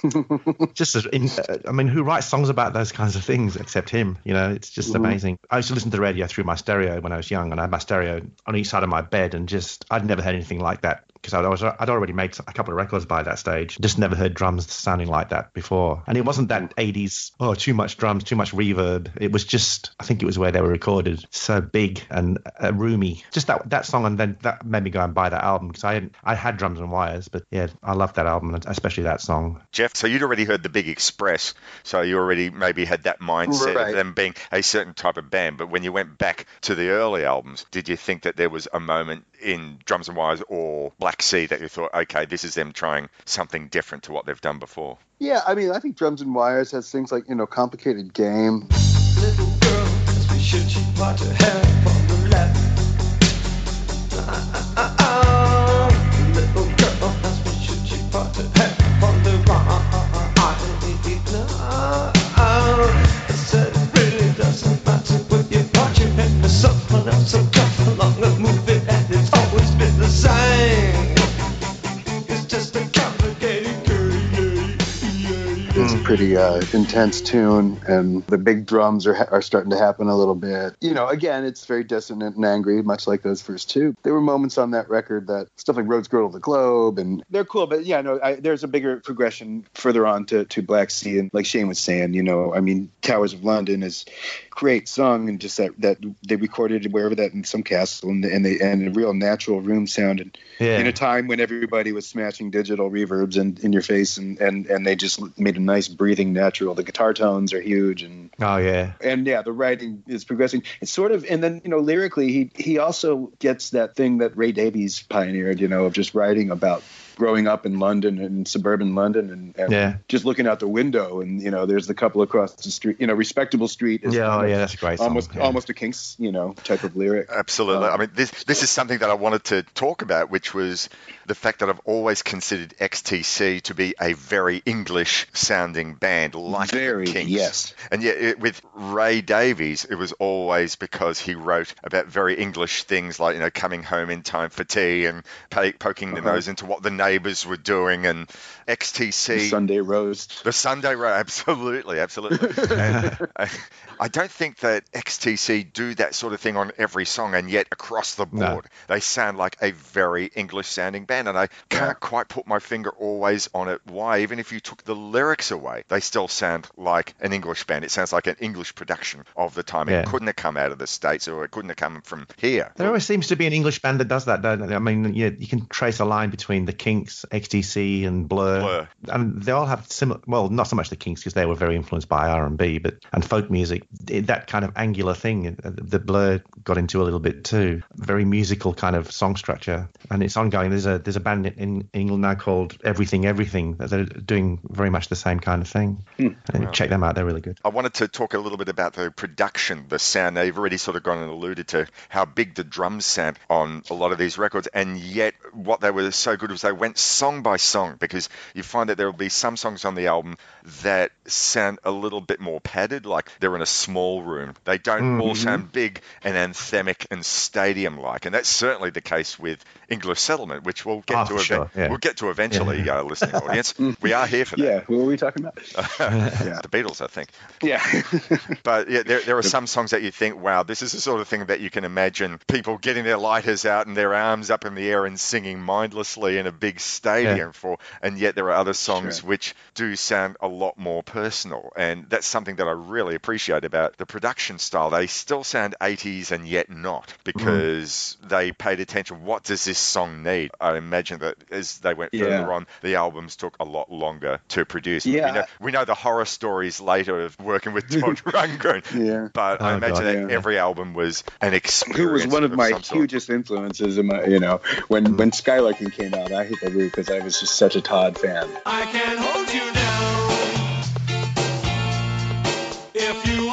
just as in, I mean, who writes songs about those kinds of things except him? You know, it's just Mhm. amazing. I used to listen to the radio through my stereo when I was young, and I had my stereo on each side of my bed, and just I'd never heard anything like that because I was I'd already made a couple of records by that stage. Just never heard drums sounding like that before, and it wasn't that 80s oh too much drums, too much reverb. It was just I think it was where they were recorded, so big and uh, roomy. Just that that song, and then that made me go and buy that album because I hadn't, I had drums and wires, but yeah, I love that album, especially that song. Jeff, so you'd already heard the Big Express, so you already maybe had that mindset Right. of them being a certain type of band. But when you went back to the early albums, did you think that there was a moment in Drums and Wires or Black Sea that you thought, okay, this is them trying something different to what they've done before? Yeah, I mean, I think drums and wires has things like you know, complicated game. Little girl, pretty uh, intense tune, and the big drums are are starting to happen a little bit. You know, again, it's very dissonant and angry, much like those first two. There were moments on that record that stuff like "Roads Girdle the Globe," and they're cool. But yeah, no, I, there's a bigger progression further on to, to Black Sea, and like Shane was saying, you know, I mean, Towers of London is a great song, and just that that they recorded wherever that in some castle, and, and they and a real natural room sound, and Yeah. in a time when everybody was smashing digital reverbs in, in your face and, and, and they just made a nice breathing natural. The guitar tones are huge and Oh yeah, and yeah, the writing is progressing. It's sort of and then you know lyrically he he also gets that thing that Ray Davies pioneered, you know, of just writing about growing up in London and suburban London and, and Yeah. just looking out the window and you know there's the couple across the street, you know, respectable street is Yeah, kind oh, yeah, that's a great song, almost yeah. almost a Kinks, you know, type of lyric. Absolutely. Um, I mean, this this is something that I wanted to talk about, which was the fact that I've always considered XTC to be a very English sounding band, like Very, the Kinks. yes. And yet, it, with Ray Davies, it was always because he wrote about very English things like you know coming home in time for tea and po- poking the Uh-huh. nose into what the neighbours were doing, and XTC. the Sunday roast. The Sunday Roast, absolutely, absolutely. And uh, I, don't think that XTC do that sort of thing on every song, and yet across the No. board, they sound like a very English-sounding band, and I can't quite put my finger always on it. Why? Even if you took the lyrics away, they still sound like an English band. It sounds like an English production of the time. Yeah. It couldn't have come out of the states, or it couldn't have come from here. There always seems to be an English band that does that, don't there? I mean, yeah, you can trace a line between the Kinks XTC, and Blur, Blur. and they all have similar. Well, not so much the Kinks because they were very influenced by R and B, but and folk music. That kind of angular thing uh, that Blur got into a little bit too. Very musical kind of song structure, and it's ongoing. There's a there's a band in England now called Everything Everything that are doing very much the same kind of thing. And Check them out; they're really good. I wanted to talk a little bit about the production, the sound. Now, you've already sort of gone and alluded to how big the drums sound on a lot of these records, and yet what they were so good was they went song by song because you find that there will be some songs on the album that sound a little bit more padded, like they're in a small room. They don't all Mhm. sound big and anthemic and stadium like, and that's certainly the case with English Settlement, which we'll get Oh, to for sure, yeah. we'll get to eventually, Yeah. uh, listening audience. we are here for that. Yeah, who are we talking about? the Beatles, I think. Yeah. But yeah, there, there are some songs that you think, wow, this is the sort of thing that you can imagine people getting their lighters out and their arms up in the air and singing mindlessly in a big stadium for. And yet there are other songs which do sound a lot more personal. And that's something that I really appreciate about the production style. They still sound 80s and yet not mm. because they paid attention. What does this song need? I imagine that as they went Yeah. further on, the albums took a lot longer to produce. Yeah. We know, we know the horror stories later of working with Todd Rundgren. Yeah. But I Oh, imagine God, that yeah. every album was an experience. Who was one of my some sort. hugest influences in my, you know, when mm. when Skylarking came out, I hit the roof because I was just such a Todd fan. I can hold you down if you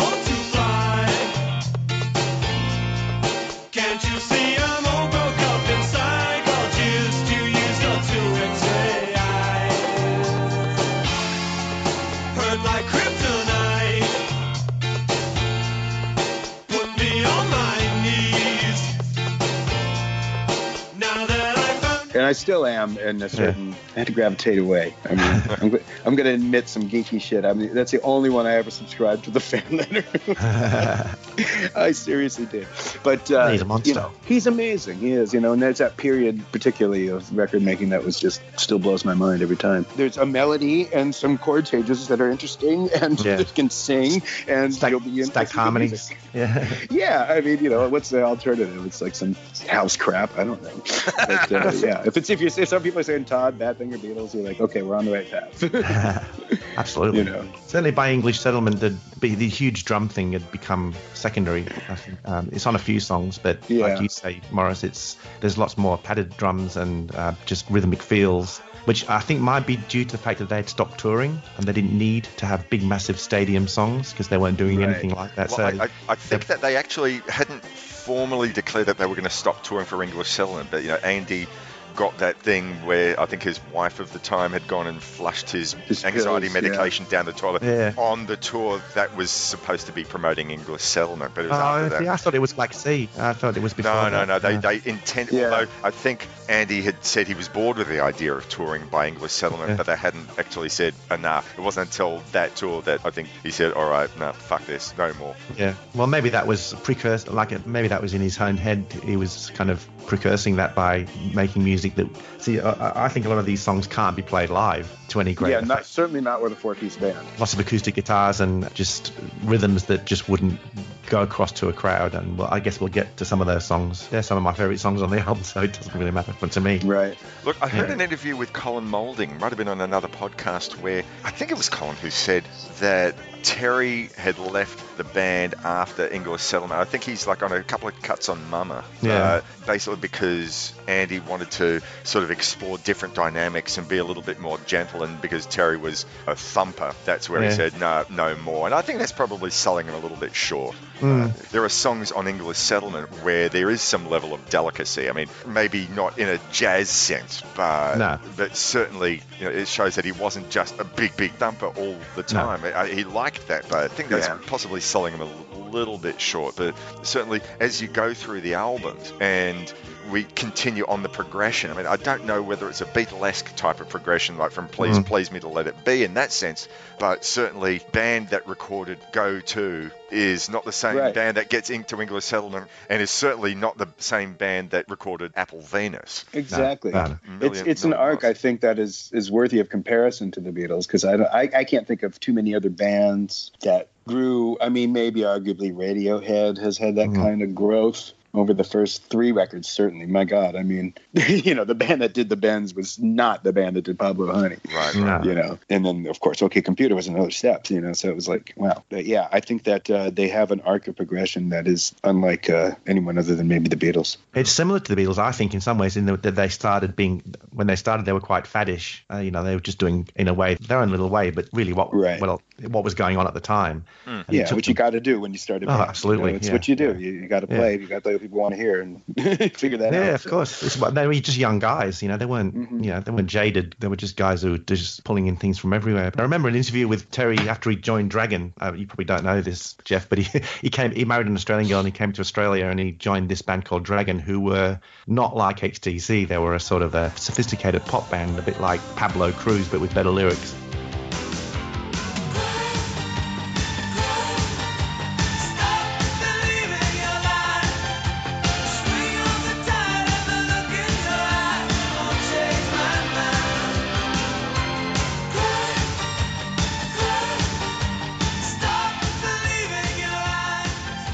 I still am in a certain. I had to gravitate away. I mean, I'm, I'm going to admit some geeky shit. I mean, that's the only one I ever subscribed to the fan letter. I seriously did. But uh, He's a monster. You know, he's amazing. He is. You know, and there's that period, particularly of record making, that was just still blows my mind every time. There's a melody and some chord changes that are interesting, and Yeah. you can sing, and Stack- you'll be the Yeah. Yeah, I mean, you know, what's the alternative? It's like some house crap. I don't know. But, uh, yeah, if it's if you say some people are saying Todd, Badfinger Beatles, you're like, okay, we're on the right path. Absolutely. You know. Certainly by English Settlement, the, the the huge drum thing had become secondary. I think um, it's on a few songs, but Yeah. like you say, Morris, it's there's lots more padded drums and uh, just rhythmic feels, which I think might be due to the fact that they had stopped touring and they didn't need to have big, massive stadium songs because they weren't doing Right. anything like that. Well, so I, I, I think that they actually hadn't formally declared that they were going to stop touring for English Settlement, but you know, Andy got that thing where I think his wife of the time had gone and flushed his, His anxiety pills, yeah. medication down the toilet Yeah. on the tour that was supposed to be promoting English Settlement, but it was Oh, after that. I thought it was Black Sea. I thought it was before. No, no, that. no. They, Yeah. they intended. Yeah. Although I think Andy had said he was bored with the idea of touring by English Settlement, Yeah. but they hadn't actually said ah, enough. It wasn't until that tour that I think he said, "All right, no, fuck this, no more." Yeah. Well, maybe that was precursor. Like, maybe that was in his own head. He was kind of precursing that by making music that. See, I, I think a lot of these songs can't be played live to any great yeah, effect. not certainly not with a four-piece band. Lots of acoustic guitars and just rhythms that just wouldn't go across to a crowd. And well, I guess we'll get to some of those songs. They're some of my favorite songs on the album, so it doesn't really matter to me. Right. Look, I heard Yeah. an interview with Colin Moulding, might have been on another podcast, where I think it was Colin who said that Terry had left the band after English Settlement. I think he's like on a couple of cuts on Mummer. Yeah. Uh, basically because Andy wanted to sort of explore different dynamics and be a little bit more gentle, and because Terry was a thumper, that's where he said no, no more. And I think that's probably selling him a little bit short. Mm. Uh, there are songs on English Settlement where there is some level of delicacy. I mean, maybe not in a jazz sense, but No. but certainly you know, it shows that he wasn't just a big, big thumper all the time. I, he liked that, but I think that's Yeah. possibly selling them a little bit short. But certainly, as you go through the albums and we continue on the progression. I mean, I don't know whether it's a Beatlesque type of progression, like from Please Mm. Please Me to Let It Be in that sense, but certainly band that recorded Go To is not the same Right. band that gets into English Settlement, and is certainly not the same band that recorded Apple Venus. Exactly. No, no. It's Million- it's an arc miles. I think that is is worthy of comparison to the Beatles because I, I I can't think of too many other bands that grew. I mean, maybe arguably Radiohead has had that Mhm. kind of growth. Over the first three records. Certainly, my God, I mean, you know, the band that did the Bends was not the band that did Pablo Honey. Right. No. You know, and then of course, OK Computer was another step. You know, so it was like, wow. But yeah, I think that uh, they have an arc of progression that is unlike uh, anyone other than maybe the Beatles. It's similar to the Beatles, I think, in some ways, in the, that they started being when they started, they were quite faddish. Uh, you know, they were just doing in a way their own little way, but really what well, what was going on at the time. And it Yeah, took what them- you got to do when you start a Oh, absolutely, You know, it's yeah, what you do. You, you got to Yeah. play. You got to people want to hear and figure that out. Yeah, of course. It's they were just young guys, you know. They weren't, Mm-hmm. you know, they weren't jaded. They were just guys who were just pulling in things from everywhere. I remember an interview with Terry after he joined Dragon. Uh, you probably don't know this, Jeff, but he he came, he married an Australian girl, and he came to Australia, and he joined this band called Dragon, who were not like XTC. They were a sort of a sophisticated pop band, a bit like Pablo Cruise, but with better lyrics.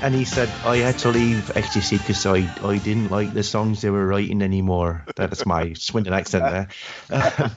And he said, I had to leave XTC because I, I didn't like the songs they were writing anymore. That's my Swindon accent there. Um,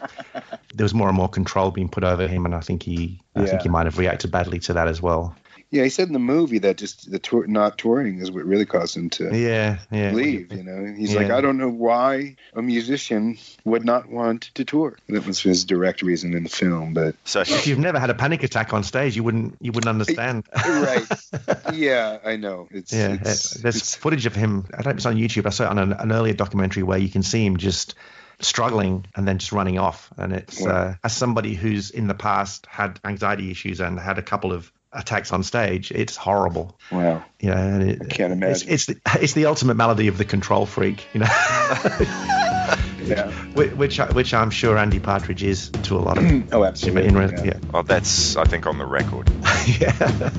there was more and more control being put over him, and I think he, I think he might have reacted badly to that as well. Yeah, he said in the movie that just the tour, not touring is what really caused him to Yeah, yeah. leave. You know, he's like, I don't know why a musician would not want to tour. That was his direct reason in the film, but So If you've never had a panic attack on stage, you wouldn't, you wouldn't understand. right, yeah, I know. It's Yeah, it's, it- there's it's- footage of him. I don't know if it's on YouTube. I saw it on an, an earlier documentary where you can see him just struggling and then just running off. And it's Wow. uh, as somebody who's in the past had anxiety issues and had a couple of attacks on stage, it's horrible. wow. You know, and it, I can't imagine. it's the it's the ultimate malady of the control freak. You know, Yeah. which which I- which I'm sure Andy Partridge is to a lot of. Oh, absolutely. In, re- yeah. yeah. Oh, that's I think on the record. yeah.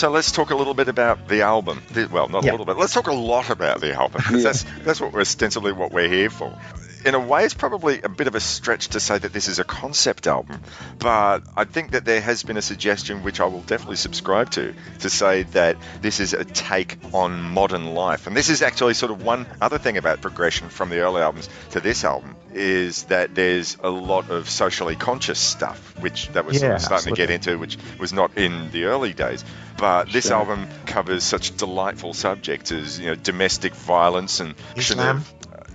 So let's talk a little bit about the album. Well, not Yeah. a little bit. Let's talk a lot about the album. 'cause That's that's what we're ostensibly what we're here for. In a way, it's probably a bit of a stretch to say that this is a concept album, but I think that there has been a suggestion which I will definitely subscribe to to say that this is a take on modern life. And this is actually sort of one other thing about progression from the early albums to this album is that there's a lot of socially conscious stuff, which that was sort of starting to get into, which was not in the early days. But this Sure. album covers such delightful subjects as you know domestic violence and Islam.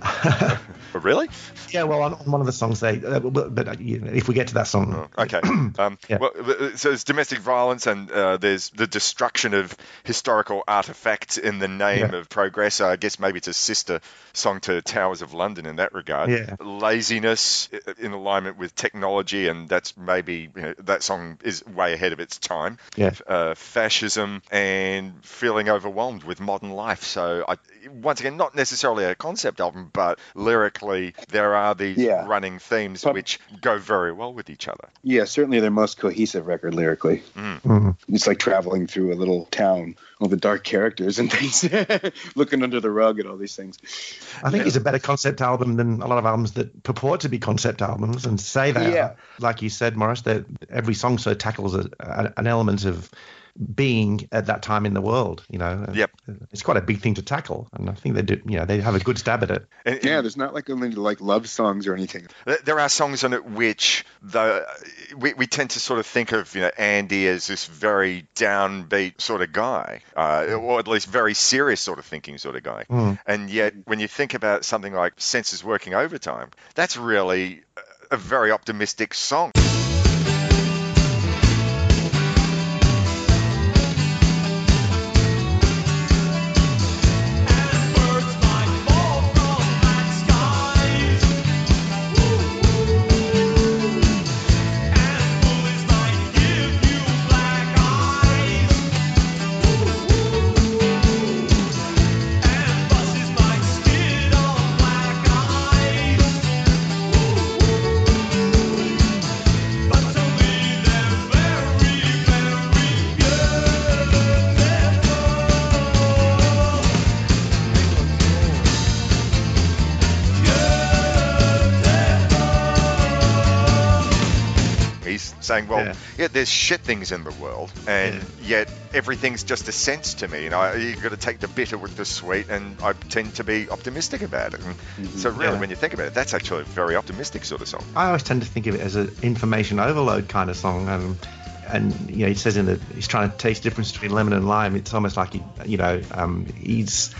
Oh, really? Yeah, well, on, on one of the songs they, uh, but, but uh, if we get to that song, Okay. Um, Yeah. Well, uh, so it's domestic violence, and uh, there's the destruction of historical artifacts in the name Yeah. of progress. I guess maybe it's a sister song to Towers of London in that regard. Yeah. Laziness uh, in alignment with technology, and that's maybe you know, that song is way ahead of its time. Yeah. Uh, fascism and feeling overwhelmed with modern life. So, I, once again, not necessarily a concept album, but lyrically, there are these Yeah. running themes Prob- which go very well with each other. Yeah, certainly their most cohesive record lyrically. Mhm. It's like traveling through a little town, all the dark characters and things, looking under the rug at all these things. I think it's a better concept album than a lot of albums that purport to be concept albums and say that. Yeah. Like you said, Morris, that every song sort of tackles a, a, an element of being at that time in the world. You know, Yep. it's quite a big thing to tackle, and I think they do. You know, they have a good stab at it. And, Yeah, there's not like only like love songs or anything. There are songs on it which the we, we tend to sort of think of you know Andy as this very downbeat sort of guy, uh, or at least very serious sort of thinking sort of guy. Mm. And yet, when you think about something like Senses Working Overtime, that's really a- a very optimistic song. Saying, well, Yeah. yeah, there's shit things in the world, and yet everything's just a sense to me. You know, you've got to take the bitter with the sweet, and I tend to be optimistic about it. And So really, Yeah. when you think about it, that's actually a very optimistic sort of song. I always tend to think of it as an information overload kind of song. Um, and you know, he says in the he's trying to taste the difference between lemon and lime. It's almost like he, you know, um, he's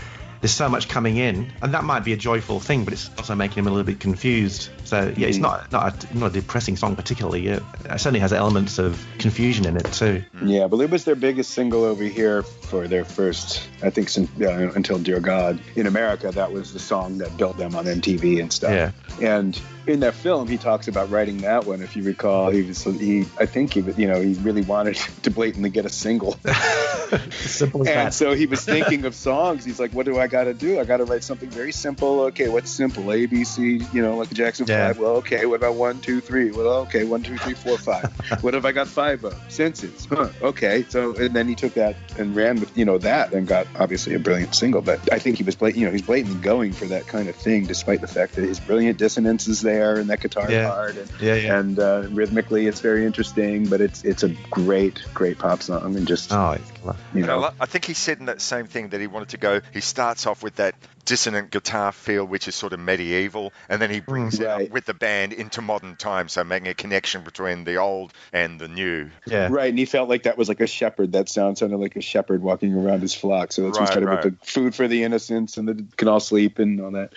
there's so much coming in, and that might be a joyful thing, but it's also making him a little bit confused. So yeah, it's Mhm. not not a, not a depressing song particularly. It certainly has elements of confusion in it too. Yeah, but it was their biggest single over here for their first, I think, since, uh, until Dear God. In America, that was the song that built them on MTV and stuff. Yeah. And in that film, he talks about writing that one. If you recall, he was, he, I think he, you know, he really wanted to blatantly get a single. Simple as and that. so he was thinking of songs. He's like, what do I got to do? I got to write something very simple. Okay, what's simple? A, B, C, you know, like the Jackson Yeah. Five. Well, okay, what about one, two, three? Well, okay, one, two, three, four, five. what have I got five of? Senses. Huh. Okay. So, and then he took that and ran with, you know, that and got obviously a brilliant single. But I think he was, blat- you know, he's blatantly going for that kind of thing, despite the fact that his brilliant dissonance is there and that guitar Yeah. part. And, Yeah, yeah. and uh, rhythmically, it's very interesting. But it's it's a great, great pop song. And just, Oh, it's you And I, know, I think he said in that same thing that he wanted to go. He starts off with that dissonant guitar feel, which is sort of medieval, and then he brings it up with the band into modern times, so making a connection between the old and the new. Yeah. Right, and he felt like that was like a shepherd. That sound sounded like a shepherd walking around his flock. So that's Right, kind of right. with the food for the innocents and the can all sleep and all that.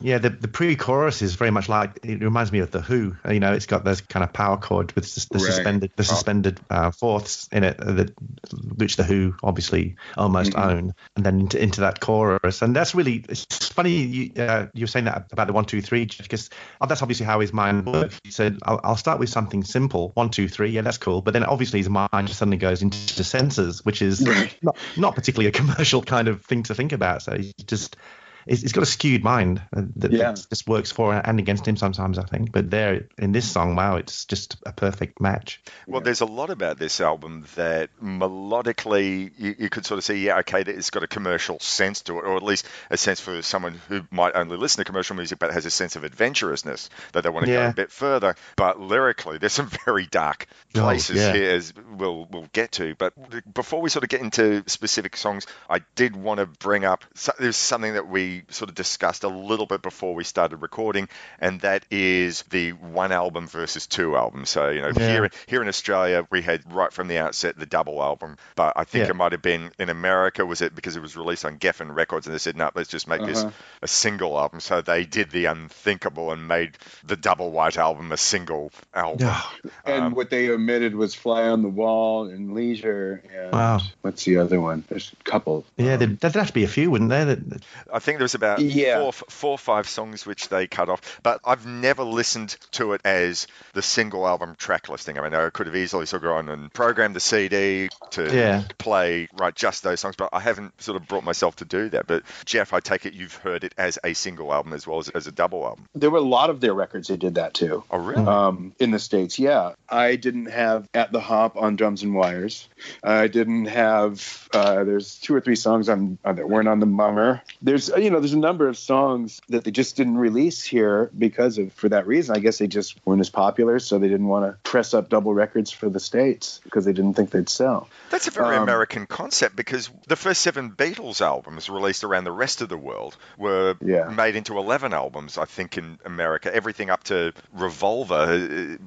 Yeah, the, the pre-chorus is very much like it reminds me of the Who. You know, it's got those kind of power chord with the, the Right. suspended the Oh. suspended uh, fourths in it, uh, that which the Who obviously almost Mhm. own, and then into, into that chorus. And that's really it's funny. You, uh, you were saying that about the one two three because that's obviously how his mind works. He said, I'll, "I'll start with something simple, one two three, yeah, that's cool." But then obviously his mind just suddenly goes into the senses, which is not not particularly a commercial kind of thing to think about. So he just he's, got a skewed mind uh, that, Yeah. that just works for and against him sometimes, I think. But there in this song, wow, it's just a perfect match. Well, there's a lot about this album that melodically you, you could sort of see, yeah, okay, that it's got a commercial sense to it, or at least a sense for someone who might only listen to commercial music but has a sense of adventurousness that they want to go a bit further. But lyrically, there's some very dark Oh, places yeah. here, as we'll we'll get to. But before we sort of get into specific songs, I did want to bring up there's something that we sort of discussed a little bit before we started recording, and that is the one album versus two albums. So you know, Yeah. here here in Australia, we had right from the outset the double album, but I think Yeah. it might have been in America. Was it because it was released on Geffen Records, and they said, no, let's just make this Uh-huh. a single album. So they did the unthinkable and made the double white album a single album. And Um, what they omitted was Fly on the Wall and Leisure and Wow. what's the other one? There's a couple. Yeah, there'd, there'd have to be a few, wouldn't there? That, I think there was about Yeah. four, four or five songs which they cut off, but I've never listened to it as the single album track listing. I mean, I could have easily sort of gone and programmed the CD to Yeah. play right just those songs, but I haven't sort of brought myself to do that. But Jeff, I take it you've heard it as a single album as well as as a double album. There were a lot of their records that did that too. Oh, really? Um, in the states, yeah. I didn't have "At the Hop" on drums and wires. I didn't have. Uh, there's two or three songs on uh, that weren't on the Mummer. There's you know there's a number of songs that they just didn't release here because of for that reason. I guess they just weren't as popular, so they didn't want to press up double records for the states because they didn't think they'd sell. That's a very Um, American concept because the first seven Beatles albums released around the rest of the world were Yeah. made into 11 albums, I think, in America. Everything up to Revolver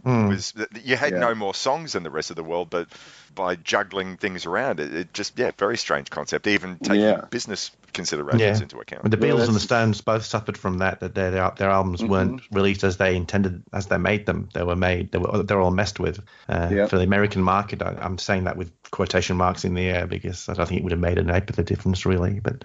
Hmm. was. You had Yeah. no more songs than the rest of the world, but by juggling things around, it, it just, yeah, very strange concept, even taking Yeah. business considerations Yeah. into account. the Yeah, Beatles and the Stones both suffered from that. That their their, their albums weren't released as they intended, as they made them. They were made. They were they're all messed with. Uh, Yeah. For the American market, I, I'm saying that with quotation marks in the air because I don't think it would have made an ape of a difference really. But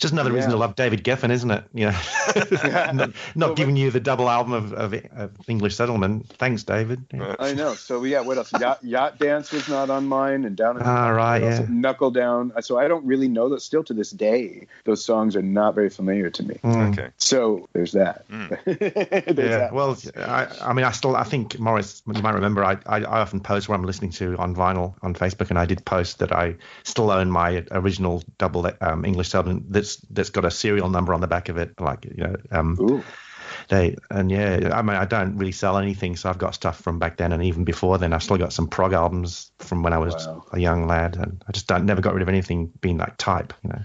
just another reason Yeah. to love David Geffen, isn't it? You know, not, not giving you the double album of, of, of English Settlement. Thanks, David. Yeah. I know. So yeah, what else? Yacht, Yacht Dance was not on mine, and Down. in the Ah, right, yeah. Knuckle Down. So I don't really know that. Still to this day, those songs are not very familiar to me. Mm. Okay. So there's that. there's yeah. that. Well, I, I mean, I still, I think Morris, you might remember, I, I, I often post what I'm listening to on vinyl on Facebook, and I did post that I still own my original double um, English Settlement that's that's got a serial number on the back of it, like you know. Um, Ooh. they and yeah, I mean, I don't really sell anything, so I've got stuff from back then and even before then. I've still got some prog albums from when I was Wow. a young lad, and I just don't never got rid of anything being like type, you know.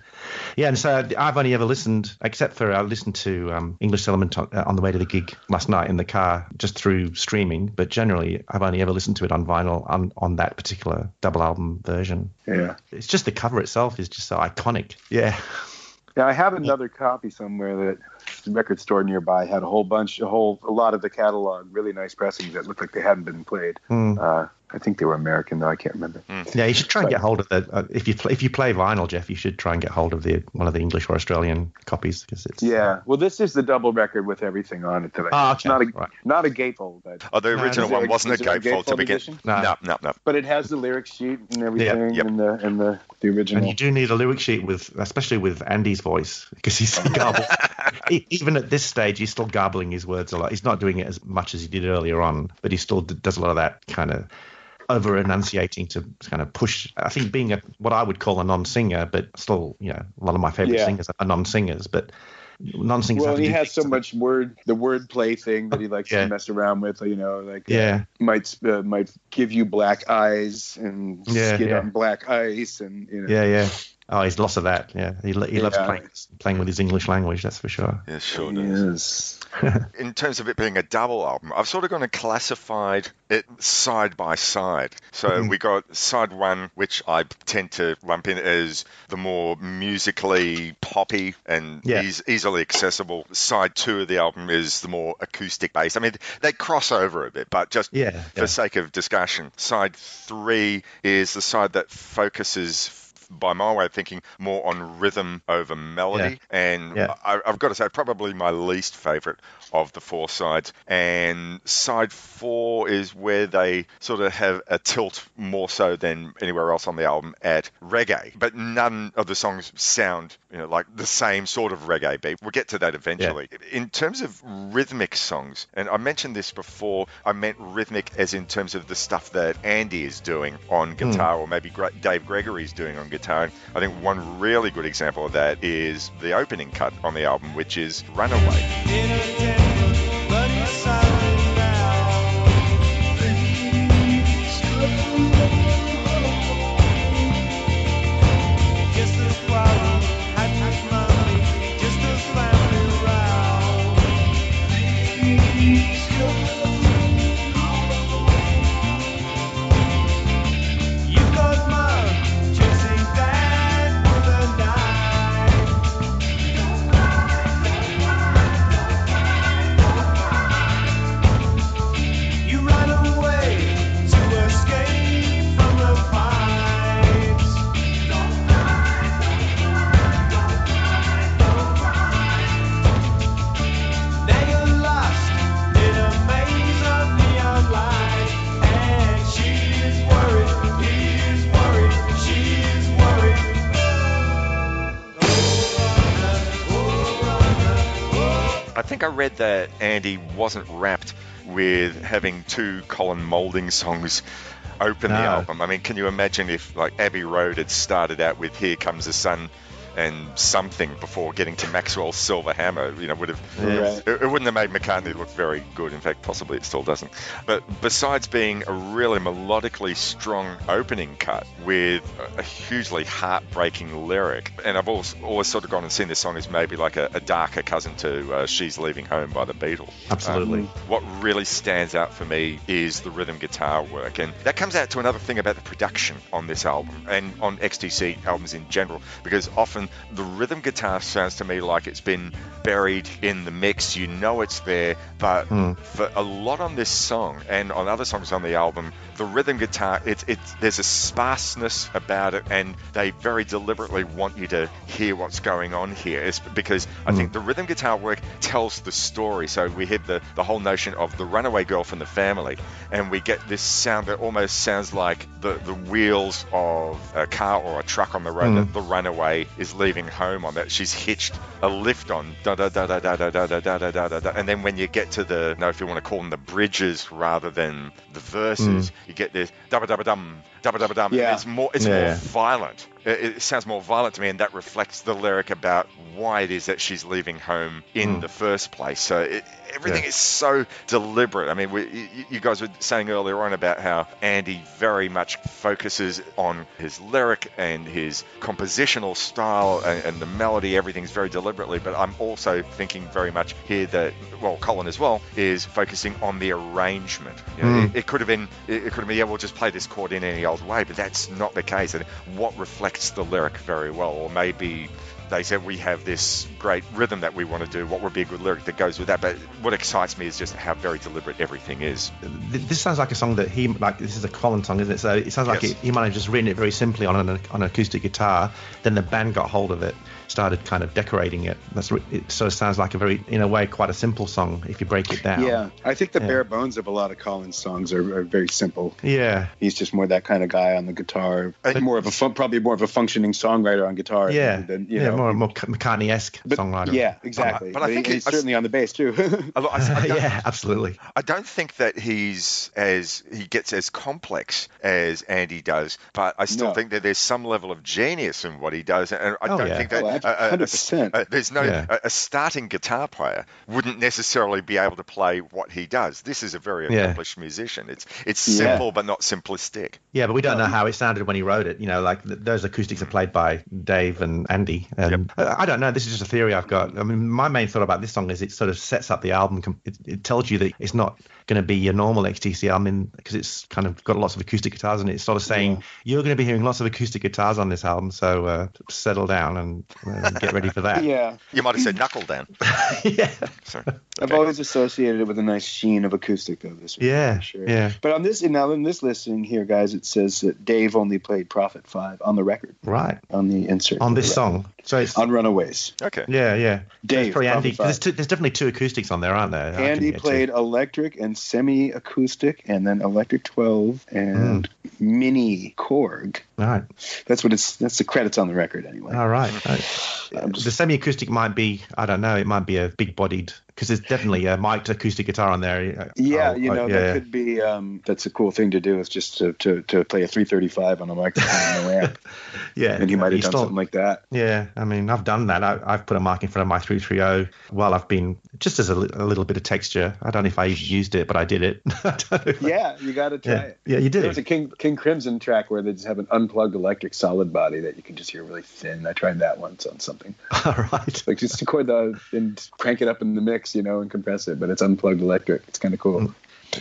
Yeah, and so I've only ever listened, except for I listened to um, English Element on, uh, on the way to the gig last night in the car, just through streaming. But generally, I've only ever listened to it on vinyl on on that particular double album version. Yeah. It's just the cover itself is just so iconic. Yeah. Yeah, I have another copy somewhere that the record store nearby had a whole bunch, a whole, a lot of the catalog, really nice pressings that looked like they hadn't been played. Hmm. Uh, I think they were American though. I can't remember. Yeah, you should try and get hold of the. Uh, if you play, if you play vinyl, Jeff, you should try and get hold of the one of the English or Australian copies because it's. Yeah, well, this is the double record with everything on it. That I, Ah, it's okay, not a right. not a gatefold, but Oh, the original is it one wasn't a is a gatefold to begin. edition? No, no, no. but it has the lyric sheet and everything, Yep. and the and the the original. And you do need a lyric sheet with, especially with Andy's voice, because he's garbled. E- Even at this stage, he's still garbling his words a lot. He's not doing it as much as he did earlier on, but he still d- does a lot of that kind of over enunciating to kind of push. I think being a what I would call a non-singer, but still, you know, a lot of my favorite Yeah. singers are non-singers, but non-singers. well, have to he has so to- much word, the word play thing that he likes Yeah. to mess around with. You know, like uh, Yeah. might uh, might give you black eyes and Yeah, skid yeah. on black ice, and you know. Yeah, yeah. Oh, he's lots of that. Yeah, he, he loves Yeah. playing playing with his English language. That's for sure. Yeah, sure does. Yes. in terms of it being a double album, I've sort of gone and classified it side by side. So Mm-hmm. we got side one, which I tend to lump in as the more musically poppy and Yeah. eas- easily accessible. Side two of the album is the more acoustic based. I mean, they cross over a bit, but just Yeah, for yeah. sake of discussion, side three is the side that focuses. By my way of thinking, more on rhythm over melody, and Yeah. I, I've got to say, probably my least favorite of the four sides. And side four is where they sort of have a tilt more so than anywhere else on the album at reggae. But none of the songs sound, you know, like the same sort of reggae beat. We'll get to that eventually. In terms of rhythmic songs, and I mentioned this before, I meant rhythmic as in terms of the stuff that Andy is doing on hmm. guitar, or maybe Dave Gregory is doing on guitar. I think one really good example of that is the opening cut on the album, which is Runaway. Wasn't wrapped with having two Colin Moulding songs open the album. I mean, can you imagine if like Abbey Road had started out with "Here Comes the Sun" and something before getting to Maxwell's Silver Hammer? You know, would have Right. it, it wouldn't have made McCartney look very good. In fact, possibly it still doesn't. But besides being a really melodically strong opening cut with a, a hugely heartbreaking lyric, and I've always, always sort of gone and seen this song as maybe like a, a darker cousin to uh, "She's Leaving Home" by the Beatles. Absolutely. Um, what really stands out for me is the rhythm guitar work, and that comes out to another thing about the production on this album and on XTC albums in general, because often the rhythm guitar sounds to me like it's been buried in the mix. You know it's there, but Hmm. for a lot on this song and on other songs on the album, the rhythm guitar, it's it's there's a sparseness about it, and they very deliberately want you to hear what's going on here. It's because I think the rhythm guitar work tells the story. So we have the the whole notion of the runaway girl from the family, and we get this sound that almost sounds like the the wheels of a car or a truck on the road Mm. that the runaway is leaving home on. That she's hitched a lift on da da da da da da da da da da da da da, and then when you get to the no, if you want to call them the bridges rather than the verses, you get this dabba dabba dum dabba dabba dum. Yeah. It's more it's Yeah. more violent. It, it sounds more violent to me, and that reflects the lyric about why it is that she's leaving home in Mm. the first place. So it, everything Yeah. is so deliberate. I mean, we, you, guys were saying earlier on about how Andy very much focuses on his lyric and his compositional style and, and the melody. Everything's very deliberately. But I'm also thinking very much here that, well, Colin as well is focusing on the arrangement. You know, Mm. it, it could have been, it, it could have been, yeah, we'll just play this chord in any old way, but that's not the case. And what reflects the lyric very well, or maybe they said we have this great rhythm that we want to do. What would be a good lyric that goes with that? But what excites me is just how very deliberate everything is. This sounds like a song that he like. This is a Colin song, isn't it? So it sounds like Yes. it, he might have just written it very simply on an on an acoustic guitar. Then the band got hold of it, started kind of decorating it. That's re- it. Sort of sounds like a very, in a way, quite a simple song if you break it down. Yeah, I think the Yeah. bare bones of a lot of Colin's songs are, are very simple. Yeah. He's just more that kind of guy on the guitar, uh, But- more of a fun, probably more of a functioning songwriter on guitar. Yeah. than, you yeah. know, more more McCartney-esque but- songwriter. Yeah, exactly. But I think he's it- certainly on the bass too. I, I- I yeah, absolutely. I don't think that he's as he gets as complex as Andy does, but I still No. think that there's some level of genius in what he does, and I Oh, don't yeah. think that Oh, uh, uh, a- 100%. uh, there's no Yeah. a, a starting guitar player wouldn't necessarily be able to play what he does. This is a very Yeah. accomplished musician. It's it's Yeah. simple but not simplistic. Yeah, but we don't know how it sounded when he wrote it. You know, like th- those acoustics are played by Dave and Andy. And I I don't know. This is just a theory I've got. I mean, my main thought about this song is it sort of sets up the album. It, it tells you that it's not going to be your normal XTC album because it's kind of got lots of acoustic guitars and it's sort of saying you're going to be hearing lots of acoustic guitars on this album. So uh, settle down and uh, get ready for that. yeah, You might have said knuckle down. yeah. So, I've always associated it with a nice sheen of acoustic though. This one, Yeah, sure. yeah. But on this now in this listing here, guys, it says that Dave only played Prophet Five on the record Right. on the insert On this song. So it's on Runaways. okay. yeah, yeah. Dave, It's probably Prophet Five. There's, two, there's definitely two acoustics on there, aren't there? Andy get to. played electric and semi-acoustic, and then electric 12 and hmm. mini Korg. Right. That's what it's. That's the credits on the record anyway. All right. right. I'm just- the semi-acoustic might be I don't know it might be a big-bodied because there's definitely a mic'd acoustic guitar on there. Yeah, Oh, you oh, know yeah. that could be. Um, that's a cool thing to do. Is just to, to, to play a 335 on a microphone on a ramp, yeah, and you might you have done still- something like that. Yeah, I mean I've done that. I, I've put a mic in front of my 330 while I've been just as a, li- a little bit of texture. I don't know if I used it, but I did it. I don't know if I- Yeah, you got to try yeah, it. yeah, you did. There did. was a King King Crimson track where they just have an unplugged electric solid body that you can just hear really thin. I tried that once on something. All right. Like just record the and crank it up in the mix, you know, and compress it, but it's unplugged electric. It's kind of cool. Mm.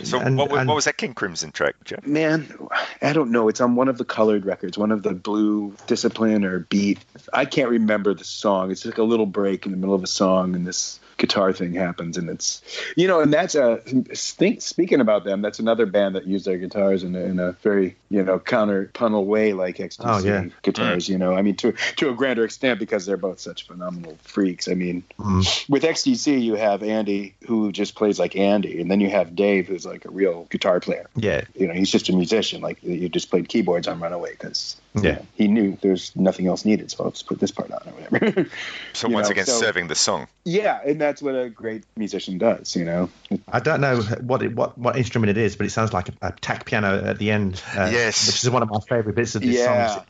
So And- what, and- what was that King Crimson track, Jeff? Man, I don't know. It's on one of the colored records, one of the blue discipline or beat. I can't remember the song. It's like a little break in the middle of a song, and this guitar thing happens, and it's you know, and that's a think. Speaking about them, that's another band that used their guitars in a, in a very you know contrapuntal way, like XTC Oh, yeah. guitars. You know, I mean to to a grander extent because they're both such phenomenal freaks. I mean, Mm. with XTC, you have Andy who just plays like Andy, and then you have Dave who's like a real guitar player Yeah, you know, he's just a musician. Like you just played keyboards on Runaway because Yeah. he knew there's nothing else needed, so I'll just put this part on or whatever. So once know, again, so- serving the song. yeah, and that's what a great musician does. You know, I don't know what it, what what instrument it is, but it sounds like a, a tack piano at the end. Uh, Yes. which is one of my favorite bits of this yeah. song.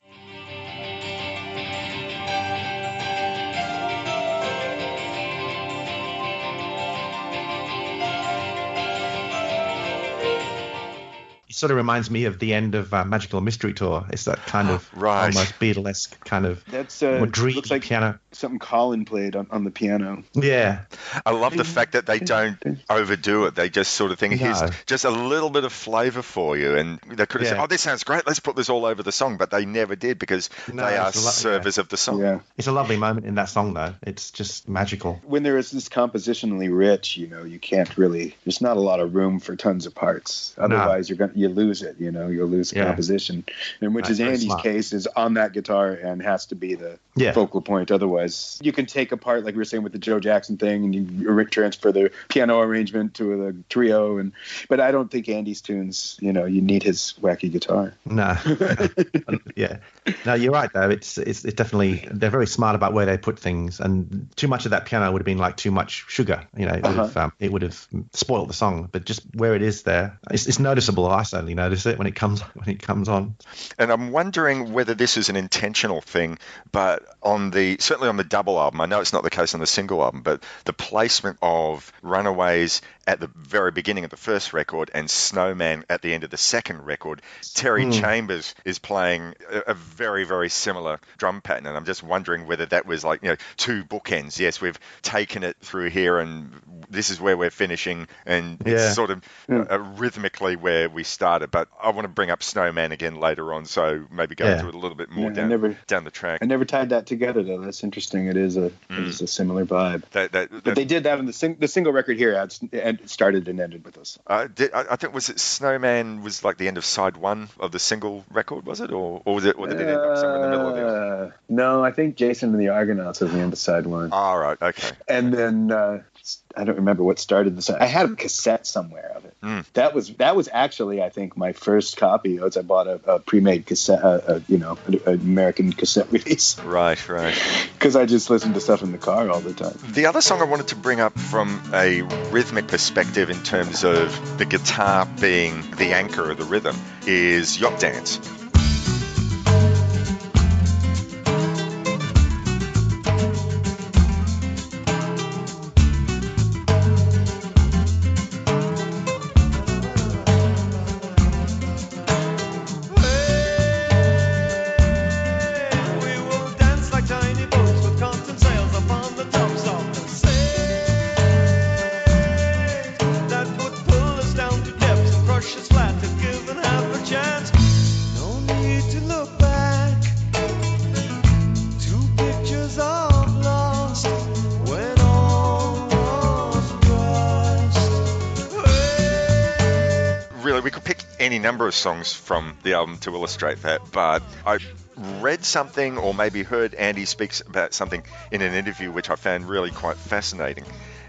Sort of reminds me of the end of uh, Magical Mystery Tour. It's that kind of Right. almost Beatlesque kind of That's uh, more dreamy looks like piano. something Colin played on, on the piano. Yeah, I love the fact that they don't overdo it. They just sort of think, here's just a little bit of flavour for you. And they could have said, oh, this sounds great. Let's put this all over the song. But they never did because No, they are it's a lot- servers of the song. Yeah. it's a lovely moment in that song though. It's just magical. When there is this compositionally rich, you know, you can't really. There's not a lot of room for tons of parts. Otherwise, you're gonna. You you lose it. You know, you'll lose the Yeah. composition, and which is Andy's smart. case is on that guitar and has to be the Yeah. focal point. Otherwise, you can take apart like we were saying with the Joe Jackson thing, and you transfer the piano arrangement to the trio. And but I don't think Andy's tunes. You know, you need his wacky guitar. No. yeah. No, you're right though. It's, it's it's definitely they're very smart about where they put things, and too much of that piano would have been like too much sugar. You know, it would have Uh-huh. um, it would have spoiled the song. But just where it is there, it's, it's noticeable. I certainly notice it when it comes when it comes on. And I'm wondering whether this is an intentional thing, but on the certainly on the double album, I know it's not the case on the single album, but the placement of Runaways at the very beginning of the first record and Snowman at the end of the second record, Terry Hmm. Chambers is playing a, a very very similar drum pattern, and I'm just wondering whether that was like you know two bookends. Yes, we've taken it through here, and this is where we're finishing, and Yeah. it's sort of uh, rhythmically where we started. But I want to bring up Snowman again later on, so maybe go Yeah. into it a little bit more Yeah, down never- down the track. I never tied that together though. That's interesting. It is a Mm. it is a similar vibe. That, that, But they did that on the sing- the single record here. Adds, and it started and ended with us. uh, did, I, I think was it Snowman was like the end of side one of the single record, was it, or, or was it, or did it end up somewhere in the middle of the? Uh, no, I think Jason and the Argonauts was the end of side one. All right, okay. And then uh, I don't remember what started this. I had a cassette somewhere of it. Mm. That was that was actually I think my first copy. Was I bought a, a pre-made cassette, uh, uh, you know, an, an American cassette release Right, right. because I just listened to stuff in the car all the time. The other song I wanted to bring up from a rhythmic perspective in terms of the guitar being the anchor of the rhythm is Yacht Dance. Number of songs from the album to illustrate that, but I read something or maybe heard Andy speaks about something in an interview which I found really quite fascinating.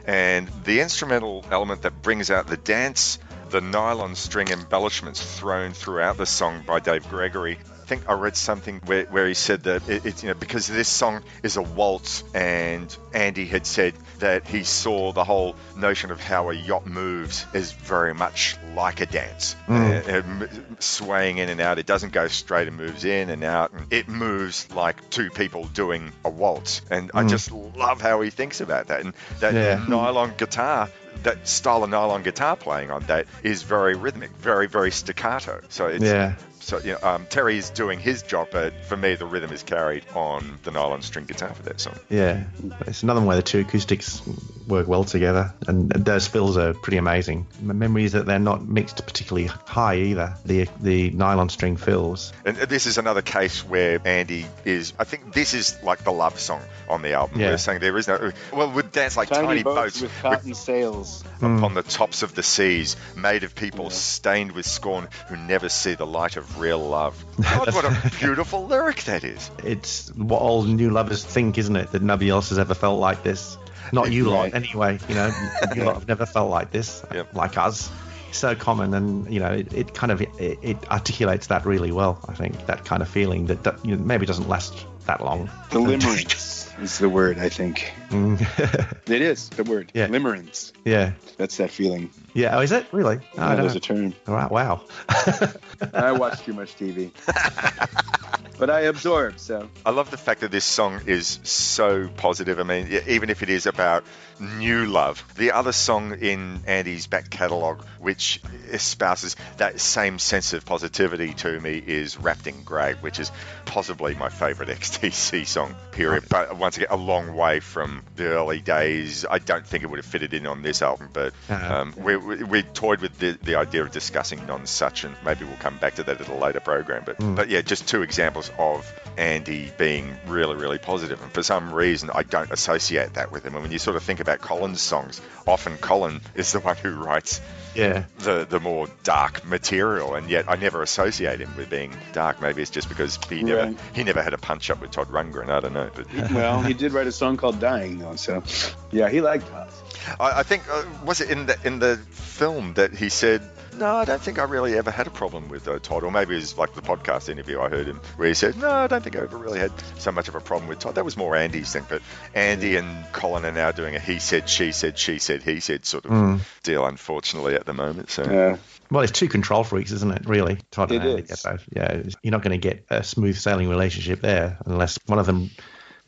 And the instrumental element that brings out the dance, the nylon string embellishments thrown throughout the song by Dave Gregory. I think I read something where, where he said that it, it's you know because this song is a waltz, and Andy had said that he saw the whole notion of how a yacht moves is very much like a dance, Mm. Uh, swaying in and out. It doesn't go straight; it moves in and out. And it moves like two people doing a waltz, and I Mm. just love how he thinks about that. And that Yeah. nylon guitar that style of nylon guitar playing on that is very rhythmic, very very staccato. So it's Yeah. so you know um, Terry is doing his job, but for me the rhythm is carried on the nylon string guitar for that song. Yeah, it's another one where the two acoustics work well together, and those fills are pretty amazing. My memory is that they're not mixed particularly high either. The the nylon string fills. And this is another case where Andy is. I think this is like the love song on the album. Yeah. We're saying there is no. Well, would dance like Tiny, tiny, boats, with cotton sails. Upon the tops of the seas, made of people stained with scorn who never see the light of real love. God, what a beautiful lyric that is. It's what all new lovers think, isn't it? That nobody else has ever felt like this. Not you lot, anyway. You know, you lot have never felt like this, like us. So common, and you know, it, it kind of it, it articulates that really well. I think that kind of feeling that, that you know, maybe doesn't last that long. The limerence is the word, I think. Mm. It is the word. Yeah. Limerence. yeah, That's that feeling. yeah. Oh, is it really? Oh, I Yeah, don't there's know. a term. Wow. wow. I watch too much TV. but I absorb, so. I love the fact that this song is so positive. I mean, even if it is about new love, the other song in Andy's back catalogue, which espouses that same sense of positivity to me, is Wrapped in Grey, which is possibly my favourite XTC song, period. But once again, a long way from the early days. I don't think it would have fitted in on this album, but um, we, we, we toyed with the, the idea of discussing Nonsuch, and maybe we'll come back to that at a later program. But, Mm. but yeah, just two examples of Andy being really, really positive. And for some reason, I don't associate that with him. And when you sort of think about Colin's songs, often Colin is the one who writes Yeah. the the more dark material, and yet I never associate him with being dark. Maybe it's just because he never Right. he never had a punch up with Todd Rundgren. I don't know, but well, he did write a song called "Dying" though, so yeah, he liked us. I, I think uh, was it in the in the film that he said. No, I don't think I really ever had a problem with uh, Todd. Or maybe it was like the podcast interview I heard him where he said, No, I don't think I ever really had so much of a problem with Todd. That was more Andy's thing. But Andy and Colin are now doing a he said, she said, she said, he said sort of Mm. deal, unfortunately, at the moment. So Yeah. Well, it's two control freaks, isn't it? Really, Todd and It Andy. is. Yeah, Yeah, you're not going to get a smooth sailing relationship there unless one of them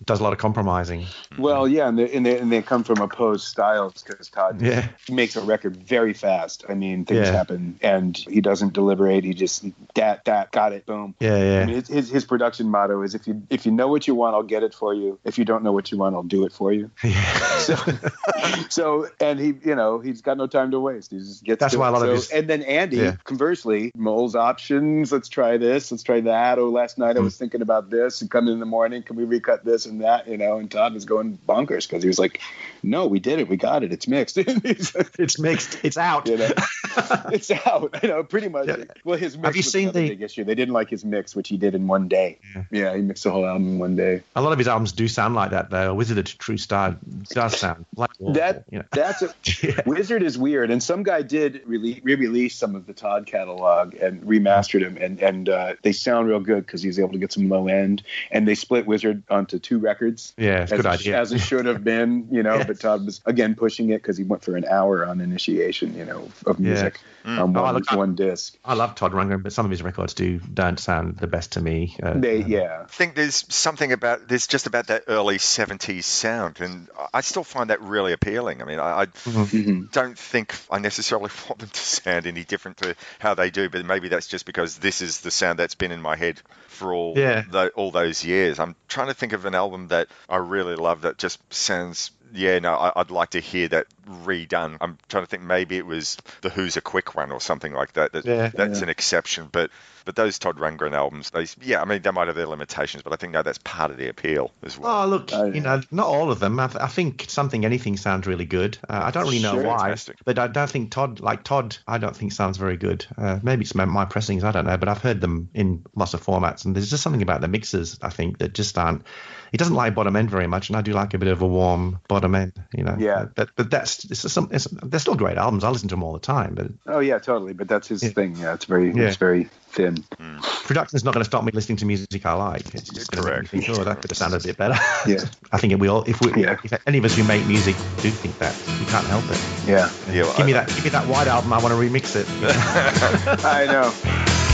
does a lot of compromising. Well, yeah, and they, and they, and they come from opposed styles because Todd Yeah. makes a record very fast. I mean, things Yeah. happen, and he doesn't deliberate. He just that that got it, boom. Yeah, yeah. I mean, his, his his production motto is if you if you know what you want, I'll get it for you. If you don't know what you want, I'll do it for you. So, so and he, you know, he's got no time to waste. He just gets. That's to why it. a lot of his- And then Andy, Yeah. conversely, Mole's options. Let's try this. Let's try that. Oh, last night I Hmm. was thinking about this. And come in the morning, can we recut this and that? You know, and Todd was going bonkers because he was like, "No, we did it. We got it. It's mixed. He's It's mixed. It's out. you know, it's out. You know, pretty much. Well, his mix Have you was seen the- big issue? They didn't like his mix, which he did in one day. Yeah, he mixed the whole album in one day. A lot of his albums do sound like that, though. Wizard, a True Star does sound like That you know. that's a Wizard is weird, and some guy did rele- re-release some of the Todd catalog and remastered them, and and uh, they sound real good because he was able to get some low end, and they split Wizard onto two records. Yeah, as good it, idea. as it should have been, you know. But Todd was again pushing it because he went for an hour on initiation, you know, of Yeah. music Mm. on Oh, I one, look- one disc. I love Todd Rundgren, but some of his records do don't sound the best to me. Uh, They yeah. I think there's something about there's just about that early 70s sound, and I still find that really appealing. I mean, I, I Mm-hmm. don't think I necessarily want them to sound any different to how they do, but maybe that's just because this is the sound that's been in my head for all Yeah. tho- all those years. I'm trying to think of an album that I really love that just sounds. Yeah, no, I, I'd like to hear that redone. I'm trying to think. Maybe it was the Who's a Quick One or something like that. that Yeah. that's Yeah. an exception, but but those Todd Rundgren albums, they yeah, I mean they might have their limitations, but I think no, that's part of the appeal as well. Oh, look, you know, not all of them. I, th- I think something anything sounds really good. Uh, I don't really know Sure. why, Fantastic. but I don't think Todd, like Todd, I don't think sounds very good. Uh, maybe it's my, my pressings, I don't know, but I've heard them in lots of formats, and there's just something about the mixes I think that just aren't. He doesn't like bottom end very much, and I do like a bit of a warm bottom end, you know. Yeah. But but that's it's some. It's, they're still great albums. I listen to them all the time, but Oh yeah, totally. But that's his thing. Yeah, it's very Yeah. it's very thin. Hmm. production's not going to stop me listening to music I like. It's just going to make me think, oh, that could have sounded a bit better. Yeah. I think it will. If we, Yeah. if any of us who make music do think that, we can't help it. Yeah. Yeah, well, Give me that. Give me that white album. I want to remix it. I know.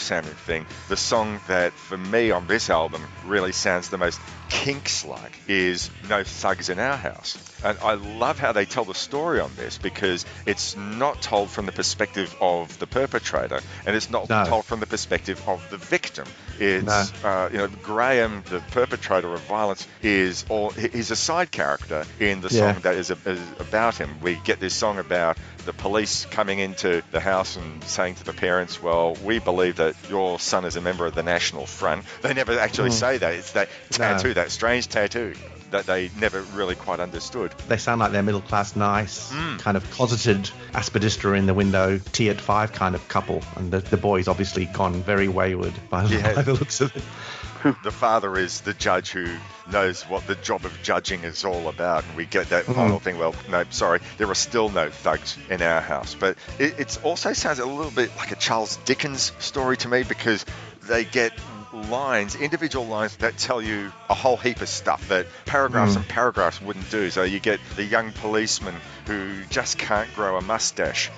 Sounding thing. The song that for me on this album really sounds the most Kinks like is No Thugs in Our House. And I love how they tell the story on this because it's not told from the perspective of the perpetrator and it's not No. told from the perspective of the victim. It's, No. uh, you know, Graham, the perpetrator of violence, is or he's a side character in the Yeah. song that is, is about him. We get this song about the police coming into the house and saying to the parents, "Well, we believe that your son is a member of the National Front." They never actually Mm. say that. It's that No. That strange tattoo that they never really quite understood. They sound like they're middle class, nice, Mm. kind of closeted aspidistra in the window, tea at five kind of couple. And the, the boy's obviously gone very wayward by, Yeah. by the looks of it. the father is the judge who knows what the job of judging is all about. And we get that Mhm. final thing. Well, no, sorry, there are still no thugs in our house. But it also sounds a little bit like a Charles Dickens story to me because they get lines, individual lines that tell you a whole heap of stuff that paragraphs Mm. and paragraphs wouldn't do. So you get the young policeman who just can't grow a mustache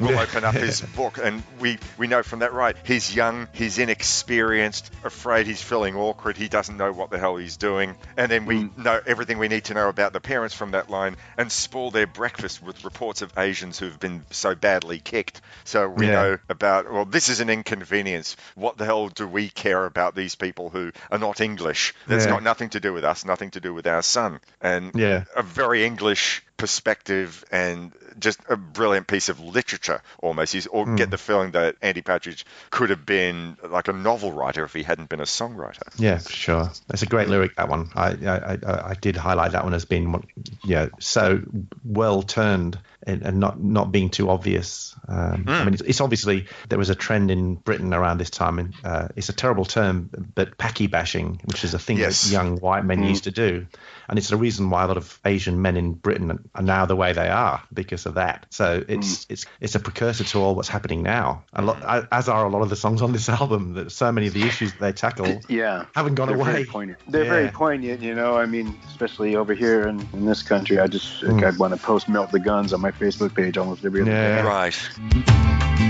will open up his book and we we know from that right he's young he's inexperienced afraid he's feeling awkward he doesn't know what the hell he's doing. And then we mm. know everything we need to know about the parents from that line and spoil their breakfast with reports of asians who've been so badly kicked. So we Yeah. know about well this is an inconvenience. What the hell do we care about these people who are not english? That's Yeah. got nothing to do with us nothing to do with our son. And Yeah. a very English perspective and just a brilliant piece of literature almost. You or Mm. get the feeling that Andy Partridge could have been like a novel writer if he hadn't been a songwriter. Yeah, for sure. That's a great lyric. That one. I I, I, I did highlight that one as being yeah so well turned and, and not not being too obvious. Um, I Mm. mean, it's, it's obviously there was a trend in Britain around this time, and uh, it's a terrible term, but Paki bashing, which is a thing Yes. that young white men Mm. used to do, and it's the reason why a lot of Asian men in Britain are now the way they are because of that. So it's it's it's a precursor to all what's happening now. A lot, as are a lot of the songs on this album. That so many of the issues they tackle Yeah. haven't gone They're away. Very poignant. They're very poignant, you know. I mean, especially over here in, in this country. I just Mm. I want to post "Melt the Guns" on my Facebook page almost every other Yeah. day. Right.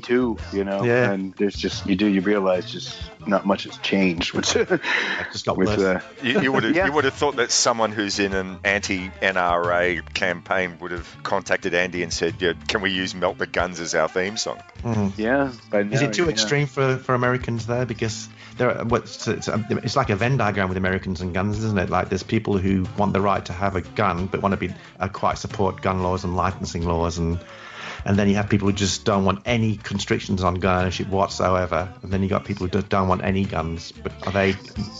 This is 82, you know. Yeah. And there's just you do you realize just not much has changed. Which just got with worse. uh, You, you would have Yeah. you would have thought that someone who's in an anti-NRA campaign would have contacted Andy and said, yeah, "Can we use Melt the Guns as our theme song?" Mhm. yeah. By Is it too yeah. extreme for, for Americans there? Because there, are, what's it's, um, it's like a Venn diagram with Americans and guns, isn't it? Like there's people who want the right to have a gun, but want to be uh, quite support gun laws and licensing laws, and and then you have people who just don't want any constrictions on gun ownership whatsoever, and then you got people who just don't want any guns. But are they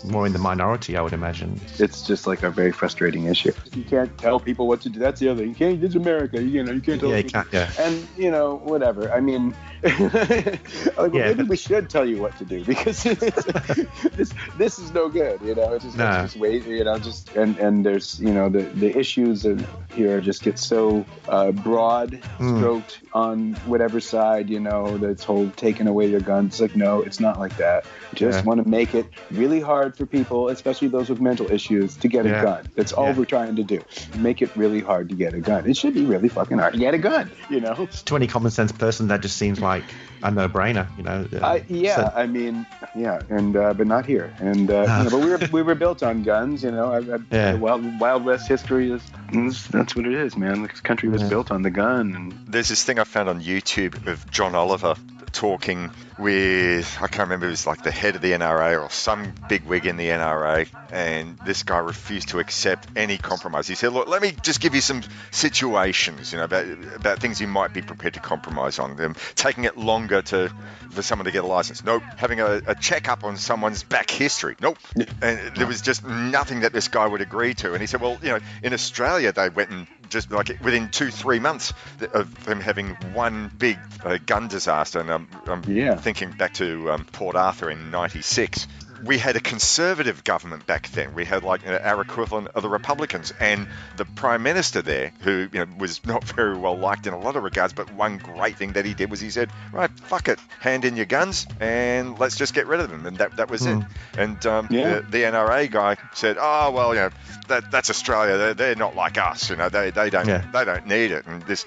more in the minority? I would imagine. It's just like a very frustrating issue. You can't tell people what to do. That's the other thing. You can't. It's America. You know. You can't tell. Yeah, you can't. Yeah. And you know, whatever. I mean, like, well, Yeah, maybe we should tell you what to do because this this is no good. You know, it's just, it's just wait. You know, just and and there's you know the the issues in here just get so uh, broad Hmm. stroked on whatever side. You know, that's whole taking away your gun. It's like no, it's not like that. Just Yeah. want to make it really hard for people, especially those with mental issues, to get Yeah. a gun. That's all we're trying to do. Make it really hard to get a gun. It should be really fucking hard to get a gun. You know. To any common sense person, that just seems like Right a no-brainer. You know. Uh, I, yeah, so- I mean, yeah, and uh, but not here, and uh, you know, but we were we were built on guns, you know. I, I, Yeah. Wild Wild West history is is- that's what it is, man. This country was Yeah. built on the gun, and There's this thing I found on YouTube of John Oliver talking with I can't remember it was like the head of the NRA or some big wig in the NRA, and this guy refused to accept any compromise. He said, "Look, let me just give you some situations, you know, about about things you might be prepared to compromise on. Them taking it longer to for someone to get a license. Nope. Having a, a checkup on someone's back history. Nope. And there was just nothing that this guy would agree to. And he said, well, you know, in Australia they went and just like within two three months of them having one big uh, gun disaster, and I'm, I'm thinking back to um, Port Arthur in '96. We had a conservative government back then. We had like our equivalent of the Republicans, and the prime minister there, who you know was not very well liked in a lot of regards, but one great thing that he did was he said, "Right, fuck it, hand in your guns, and let's just get rid of them," and that that was it. And um, Yeah. the, the NRA guy said, "Oh well, you know, that, that's Australia. They're, they're not like us. You know, they, they don't Yeah. they don't need it." And this,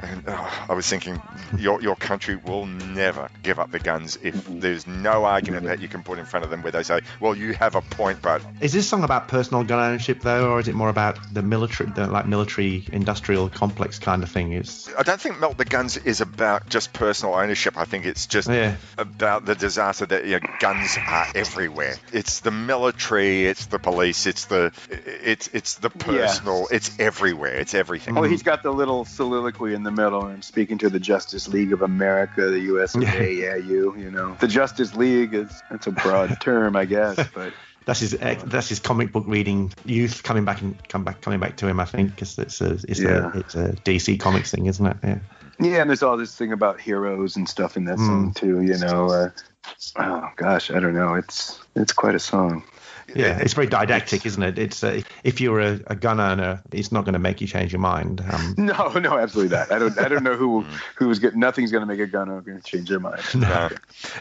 and oh, I was thinking, your your country will never give up the guns if there's no argument that you can put in front of them where they say, "Well, you have a point, but Is this song about personal gun ownership though, or is it more about the military, the like military industrial complex kind of thing? Is I don't think Melt the Guns is about just personal ownership. I think it's just Yeah. about the disaster that you know, guns are everywhere. It's the military, it's the police, it's the it's it's the personal, it's everywhere, it's everything. Oh, he's got the little soliloquy in the middle, and speaking to the Justice League of America, the US of A, yeah, you, you know. The Justice League is, it's a broad term, I guess, but that's his eh, uh, that's his comic book reading youth coming back and come back coming back to him? I think because it's a it's Yeah. a it's a DC Comics thing, isn't it? Yeah. yeah, and there's all this thing about heroes and stuff in that song, mm. too, you know. Uh, oh, gosh, I don't know. It's it's quite a song. Yeah, it's very didactic, isn't it? It's uh, if you're a, a gun owner, it's not going to make you change your mind. Um, No, no, absolutely not. I don't, I don't know who, who's get. Nothing's going to make a gun owner going to change their mind. No.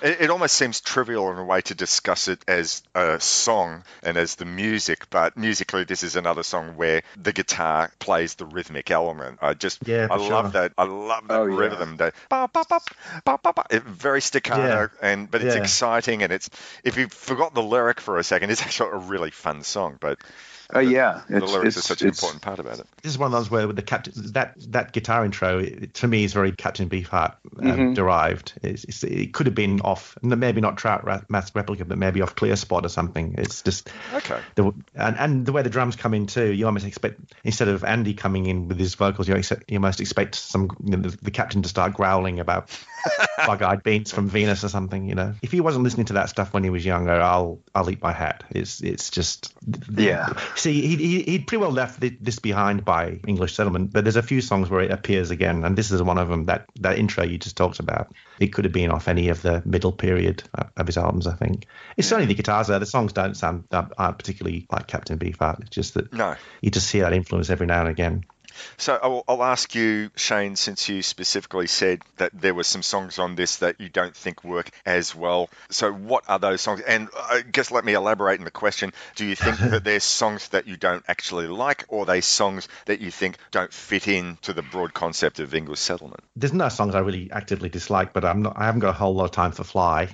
It, it almost seems trivial in a way to discuss it as a song and as the music, but musically, this is another song where the guitar plays the rhythmic element. I just, Yeah, I for love sure. that. I love that Oh, yeah. rhythm. That ba, ba, ba, ba, ba, ba. Very staccato, Yeah. and but it's Yeah. exciting, and it's if you forgot the lyric for a second, it's actually a really fun song. But Oh yeah, the it's, lyrics it's, are such an important part about it. this is one of those where the captain that that guitar intro it, to me is very Captain Beefheart um, Mhm. derived. It's, it's, it could have been off, maybe not Trout Ra- Mask Replica, but maybe off Clear Spot or something. It's just Okay. the and, and the way the drums come in too. You almost expect instead of Andy coming in with his vocals, you, accept, you almost expect some you know, the, the captain to start growling about bug-eyed beans from Venus or something. You know, if he wasn't listening to that stuff when he was younger, I'll I'll eat my hat. It's it's just Yeah. See, he, he he'd pretty well left this behind by English Settlement, but there's a few songs where it appears again, and this is one of them. That that intro you just talked about, it could have been off any of the middle period uh, of his albums. I think it's only the guitars there. The songs don't sound aren't particularly like Captain Beefheart. It's just that No. you just hear that influence every now and again. So I'll, I'll ask you, Shane, since you specifically said that there were some songs on this that you don't think work as well. So what are those songs? And I guess let me elaborate in the question. Do you think that there's songs that you don't actually like, or are they songs that you think don't fit in to the broad concept of English settlement? There's no songs I really actively dislike, but I'm not. I haven't got a whole lot of time for Fly.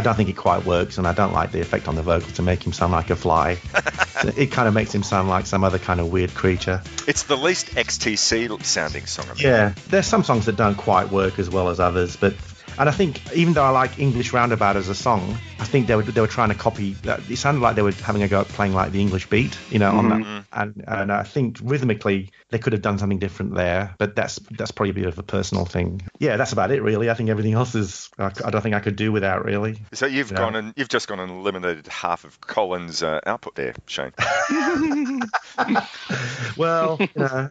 I don't think it quite works, and I don't like the effect on the vocal to make him sound like a fly. it kind of makes him sound like some other kind of weird creature. It's the least XTC sounding song. I. Yeah, there's some songs that don't quite work as well as others, but and I think even though I like English Roundabout as a song, I think they were they were trying to copy. It sounded like they were having a go at playing like the English beat, you know, on that. And and I think rhythmically they could have done something different there, but that's that's probably a bit of a personal thing. Yeah, that's about it really. I think everything else is I, I don't think I could do without really. So you've Yeah. gone and you've just gone and eliminated half of Colin's uh, output there, Shane. Well, you know,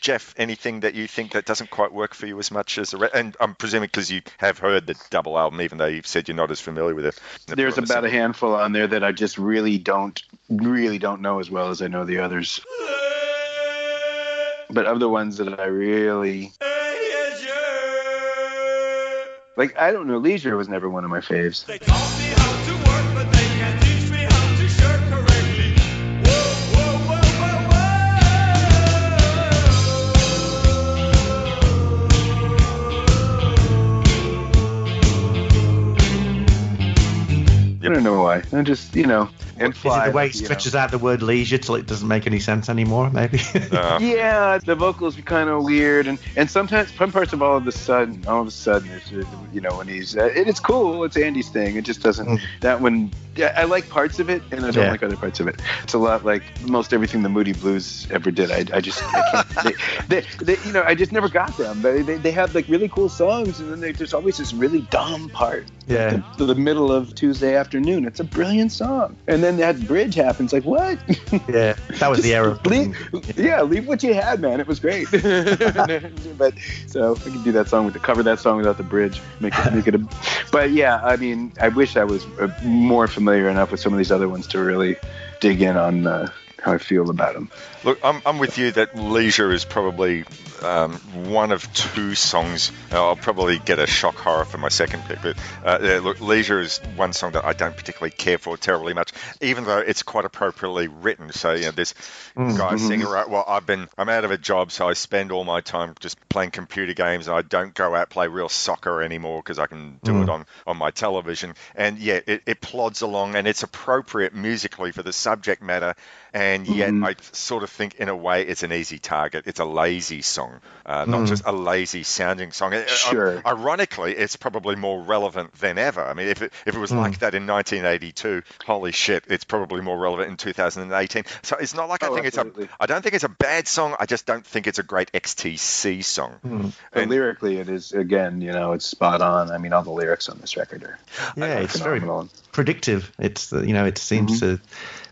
Jeff, anything that you think that doesn't quite work for you as much as the re- and I'm presuming because you have heard the double album, even though you've said you're not as familiar with it. There's about a handful on there that I just really don't, really don't know as well as I know the others. But of the ones that I really Like I don't know, Leisure was never one of my faves. I don't know why. I just you know and Is it the way he you know. stretches out the word leisure till it doesn't make any sense anymore? Maybe. Yeah, the vocals are kind of weird, and and sometimes some parts of all of a sudden, all of a sudden, it's, uh, you know, when he's uh, it, it's cool, it's Andy's thing. It just doesn't that one. Yeah, I like parts of it, and I don't Yeah. like other parts of it. It's a lot like most everything the Moody Blues ever did. I, I just, I can't, they, they, they, you know, I just never got them. They, they, they have like really cool songs, and then they, there's always this really dumb part. Yeah. The, the middle of Tuesday afternoon. It's a brilliant song, and then that bridge happens. Like what? yeah, that was the era. leave, yeah, leave what you had, man. It was great. but so I could do that song with the cover that song without the bridge, make it make it a. But yeah, I mean, I wish I was uh, more familiar enough with some of these other ones to really dig in on uh, how I feel about them. Look, I'm, I'm with you that Leisure is probably um, one of two songs. I'll probably get a shock horror for my second pick, but uh, yeah, look, Leisure is one song that I don't particularly care for terribly much, even though it's quite appropriately written. So, you know, this Mm, guy mhm. singing, right? Well, I've been, I'm out of a job, so I spend all my time just playing computer games. I don't go out play real soccer anymore because I can do Mm. it on, on my television. And yeah, it, it plods along and it's appropriate musically for the subject matter. And yet, Mhm. I sort of think in a way it's an easy target. It's a lazy song, uh, not Mm. just a lazy sounding song. Uh, Sure. Ironically, it's probably more relevant than ever. I mean, if it, if it was like that in 1982, holy shit, it's probably more relevant in 2018. So it's not like I Oh, think absolutely. it's a. I don't think it's a bad song. I just don't think it's a great XTC song. But lyrically, it is again, you know, it's spot on. I mean, all the lyrics on this record are Yeah, are it's very phenomenal. predictive. It's uh, you know, it seems Mm-hmm. to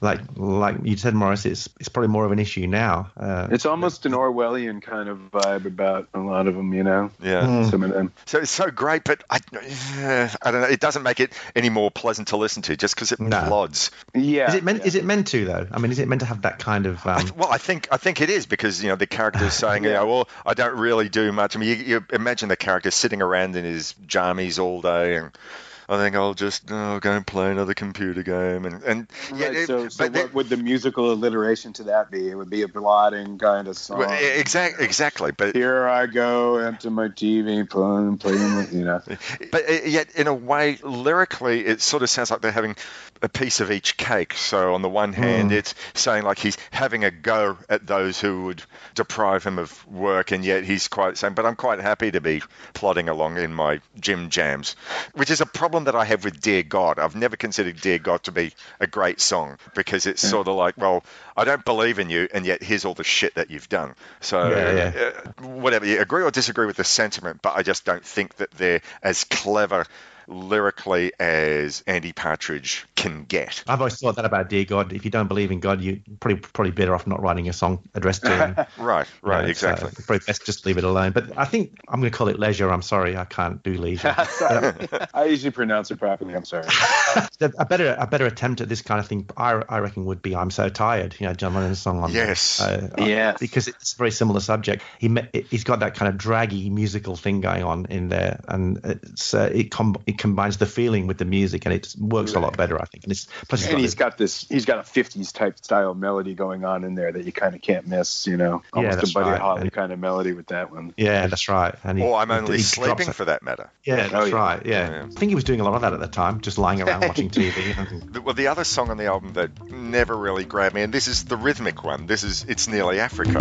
like like you said, Morris. It's it's probably more of an issue now. Uh, It's almost an Orwellian kind of vibe about a lot of them, you know. Yeah. Mm. Some of them. So it's so great, but I, uh, I don't know. It doesn't make it any more pleasant to listen to just because it No. plods. Yeah. is it meant? Is it meant to though? I mean, is it meant to have that kind of? Um, Well, I think I think it is because you know the character's saying, you know, well, I don't really do much. I mean, you, you imagine the character sitting around in his jammies all day, and I think I'll just oh, go and play another computer game, and and yeah, it- so, so what would the musical alliteration to that be? It would be a blotting kind of song. well, exactly, exactly. But Here I go into my TV, playing, playing, you know. But uh, yet, in a way, lyrically, it sort of sounds like they're having a piece of each cake. So, on the one hand, Mm. it's saying like he's having a go at those who would deprive him of work, and yet he's quite saying, "But I'm quite happy to be plodding along in my gym jams," which is a problem that I have with "Dear God." I've never considered "Dear God" to be a great song because it's sort of like, well, I don't believe in you, and yet here's all the shit that you've done. So, Yeah, yeah. uh, whatever, you agree or disagree with the sentiment, but I just don't think that they're as clever lyrically as Andy Partridge can get. I've always thought that about Dear God. If you don't believe in God, you're probably probably better off not writing a song addressed to him. Right, right, You know, exactly. So probably best just leave it alone. But I think I'm going to call it leisure. I'm sorry, I can't do leisure. I usually pronounce it properly. I'm sorry. a better a better attempt at this kind of thing, I, I reckon, would be "I'm So Tired." You know, John Lennon's song on Yes. uh, Yes. because it's a very similar subject. He he's got that kind of draggy musical thing going on in there, and it's uh, it com- it combines the feeling with the music, and it works a lot better, I think. And it's plus it's And got he's this- got this. He's got a '50s type style melody going on in there that you kind of can't miss. You know, Yeah, almost that's a Buddy right. Holly And- kind of melody with that one. yeah, that's right. And he, Or I'm only he drops sleeping for that matter. Yeah, Oh, that's yeah. right. Yeah. I think he was doing a lot of that at the time, just lying around watching TV. Well, the other song on the album that never really grabbed me, and this is the rhythmic one. This is "It's Nearly Africa."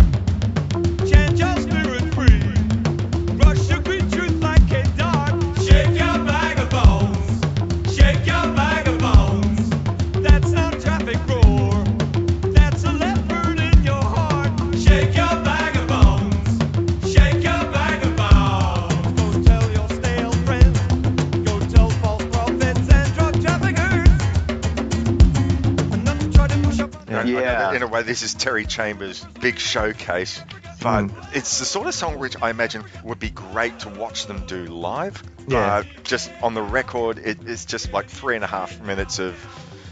This is Terry Chambers' big showcase, but Mm. it's the sort of song which I imagine would be great to watch them do live. Yeah. But just on the record, it, it's just like three and a half minutes of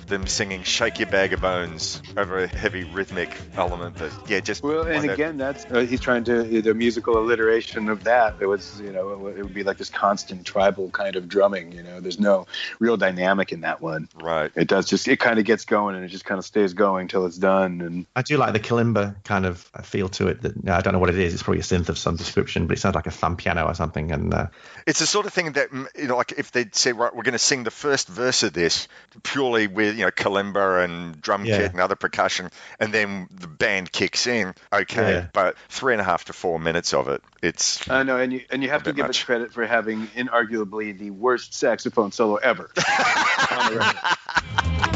them singing "Shake Your Bag of Bones" over a heavy rhythmic element. But yeah, just Well, and wonder- again, that's uh, he's trying to the musical alliteration of that. It was, you know, it would- be like this constant tribal kind of drumming. You know, there's no real dynamic in that one. right. It does just it kind of gets going and it just kind of stays going till it's done. And I do like the kalimba kind of feel to it. That I don't know what it is. It's probably a synth of some description, but it sounds like a thumb piano or something. And uh, It's the sort of thing that you know, like if they'd say, right, we're going to sing the first verse of this purely with you know kalimba and drum Yeah. kit and other percussion, and then the band kicks in. Okay, Yeah. but three and a half to four minutes of it, it's I know, and you and you have to give much. it credit for having inarguably the worst saxophone solo ever.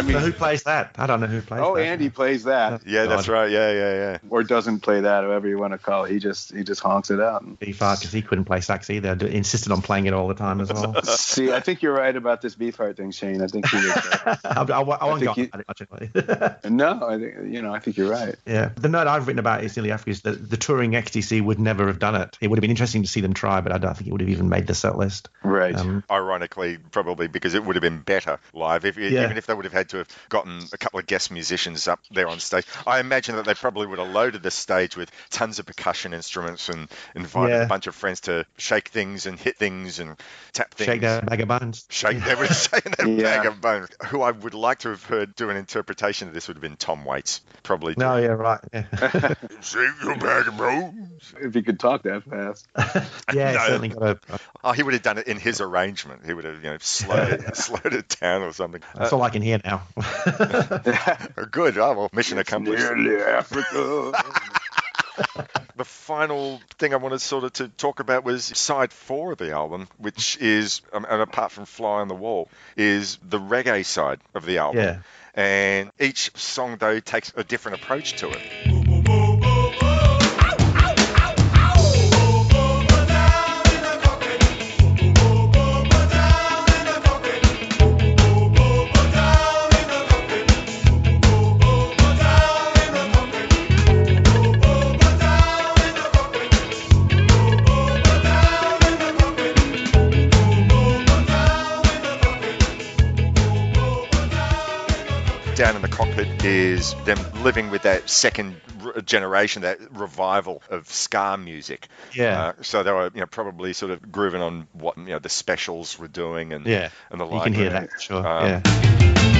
I mean, so who plays that? I don't know who plays that. oh, that. Andy plays that. yeah, that's right, yeah, yeah, yeah. or doesn't play that, however you want to call it. He just he just honks it out. Beefheart because he couldn't play sax either. D- Insisted on playing it all the time as well. See, I think you're right about this Beefheart thing, Shane. I think he was. Uh, I, I, I won't go think on you- about it much anyway. no, I think you know. I think you're right. Yeah, the note I've written about It's Nearly Africa is that the touring XTC would never have done it. It would have been interesting to see them try, but I don't think it would have even made the set list. Right. Um, Ironically, probably because it would have been better live, if, Yeah. even if they would have had to have gotten a couple of guest musicians up there on stage. I imagine that they probably would have loaded the stage with tons of percussion instruments and invited Yeah. a bunch of friends to shake things and hit things and tap things. shake that bag of bones. Shake they were saying that Yeah. bag of bones. Who I would like to have heard do an interpretation of this would have been Tom Waits, probably. No, yeah, right. Yeah, Shake your bag of bones. If he could talk that fast. yeah No. certainly got a. Oh, he would have done it in his arrangement. He would have, you know, slowed it, slowed it down or something. That's all I can hear now. Good. Oh, well, mission accomplished. Nearly Africa. The final thing I wanted sort of to talk about was side four of the album, which is, um, and apart from Fly on the Wall, is the reggae side of the album. Yeah. And each song, though, takes a different approach to it. Is them living with that second generation, that revival of ska music. Yeah. Uh, so they were, you know, probably sort of grooving on what you know the specials were doing and Yeah, and the you like. can hear that sure. Um, yeah.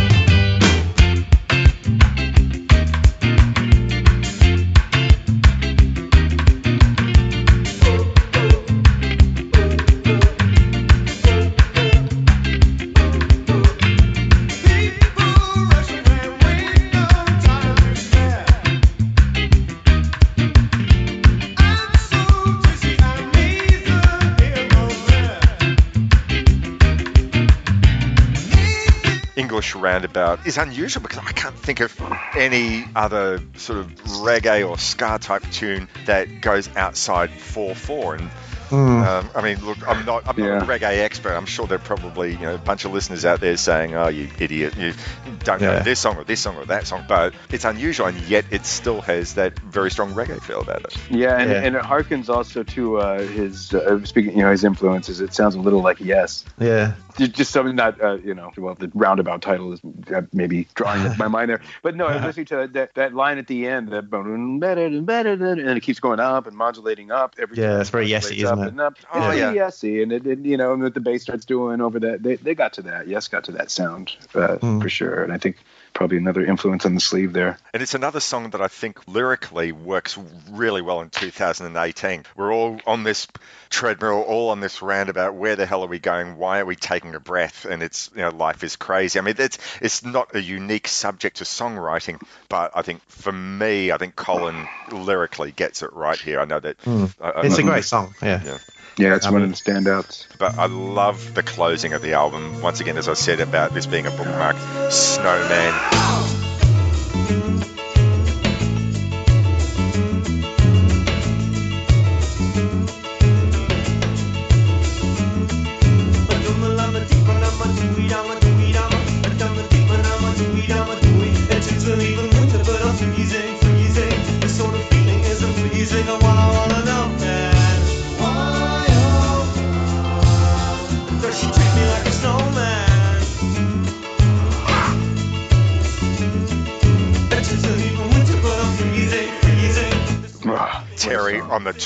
English roundabout is unusual because I can't think of any other sort of reggae or ska type tune that goes outside 4/4. And um, I mean, look, I'm not I'm not Yeah. a reggae expert. I'm sure there are probably you know a bunch of listeners out there saying, "Oh, you idiot, you don't know this song or this song or that song." But it's unusual, and yet it still has that very strong reggae feel about it. Yeah, and, Yeah. and it harkens also to uh, his uh, speaking, you know, his influences. It sounds a little like Yes. Yeah. Just something that uh, you know, well, the roundabout title is uh, maybe drawing my mind there. But no, I was listening to that, that, that line at the end, that boom, better and better, and it keeps going up and modulating up. Every Yeah, time it's very modulates yesy, up isn't it? Up. Oh, very yeah. yesy, and it, it, you know, and what the bass starts doing over that, they, they got to that. Yes, got to that sound uh, Hmm. for sure. And I think probably another influence on the sleeve there. And it's another song that I think lyrically works really well in 2018. We're all on this treadmill, all on this roundabout. Where the hell are we going? Why are we taking a breath? And it's, you know, life is crazy. I mean, it's, it's not a unique subject to songwriting, but I think for me, I think Colin lyrically gets it right here. I know that. Hmm. I- I- It's a I- great song. Yeah. Yeah. Yeah, it's I one of the standouts. But I love the closing of the album. Once again, as I said about this being a bookmark, Snowman.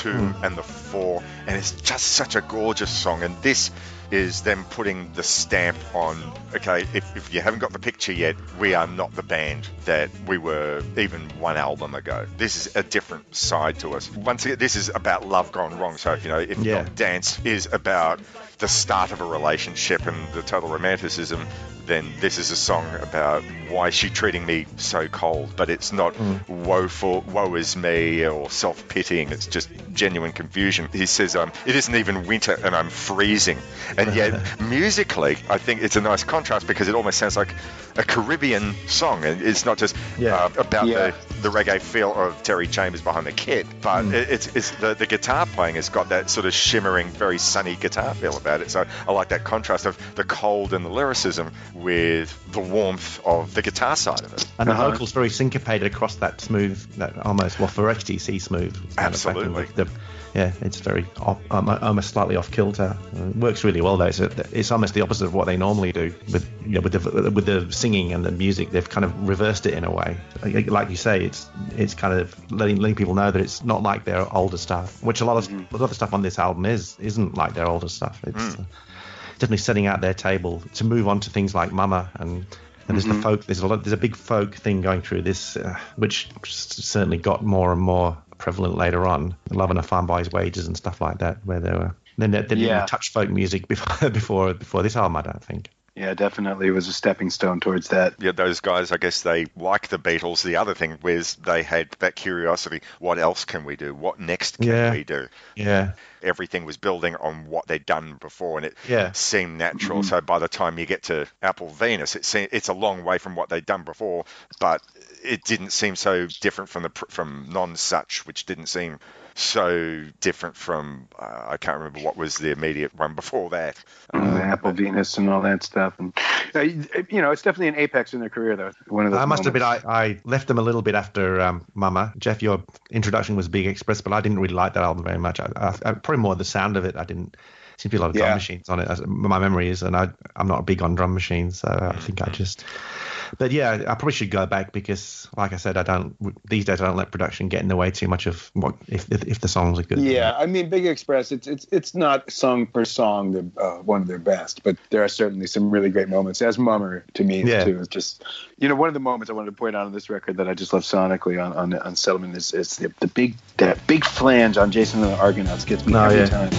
Two hmm. and the four, and it's just such a gorgeous song. And this is them putting the stamp on okay, if, if you haven't got the picture yet, we are not the band that we were even one album ago. This is a different side to us. Once again, this is about love gone wrong. So, if you know, if Yeah. dance is about the start of a relationship and the total romanticism, then this is a song about why is she treating me so cold. But it's not woeful, woe is me, or self pitying. It's just genuine confusion. He says, um, "It isn't even winter, and I'm freezing." And yet, musically, I think it's a nice contrast because it almost sounds like a Caribbean song, and it's not just uh, about Yeah. the the reggae feel of Terry Chambers behind the kit, but Mm. it, it's, it's the, the guitar playing has got that sort of shimmering, very sunny guitar feel about it. So I like that contrast of the cold and the lyricism with the warmth of the guitar side of it. And the vocals very syncopated across that smooth, that almost well for XTC smooth. kind of. Absolutely. The- the- yeah, it's very off, um, almost slightly off kilter. Uh, it works really well though. It's, it's almost the opposite of what they normally do with you know, with the with the singing and the music. They've kind of reversed it in a way. Like like you say, it's it's kind of letting letting people know that it's not like their older stuff, which a lot of a lot of stuff on this album is isn't like their older stuff. It's uh, definitely setting out their table to move on to things like Mummer and. And there's the Mhm. folk. There's a lot. There's a big folk thing going through this, uh, which certainly got more and more prevalent later on. Love on a Farmboy's Wages and stuff like that, where they were. Then they didn't Yeah. touch folk music before before before this album. I don't think. Yeah, definitely. It was a stepping stone towards that. Yeah, those guys, I guess they like the Beatles. The other thing was they had that curiosity. What else can we do? What next can Yeah. we do? Yeah. Everything was building on what they'd done before, and it Yeah. seemed natural. Mhm. So by the time you get to Apple Venus, it seemed, it's a long way from what they'd done before, but it didn't seem so different from the pr- from Nonsuch, which didn't seem so different from uh, I can't remember what was the immediate one before that. Uh, Apple Venus and all that stuff, and uh, you know, it's definitely an apex in their career, though. One of those. I must admit, moments. I, I left them a little bit after um, Mummer. Jeff, your introduction was Big Express, but I didn't really like that album very much. I, I, I probably more the sound of it. I didn't. Seemed to be a lot of drum Yeah. machines on it. as My memory is, and I, I'm not big on drum machines, so I think I just. But yeah, I probably should go back because, like I said, I don't these days. I don't let production get in the way too much of what if if, if the songs are good. Yeah, I mean, Big Express. It's it's it's not song per song the uh, one of their best, but there are certainly some really great moments. As Mummer to me Yeah. too is just You know, one of the moments I wanted to point out on this record that I just love sonically on on, on Settlement is, is the, the big that big flange on Jason and the Argonauts gets me Oh, every yeah. time.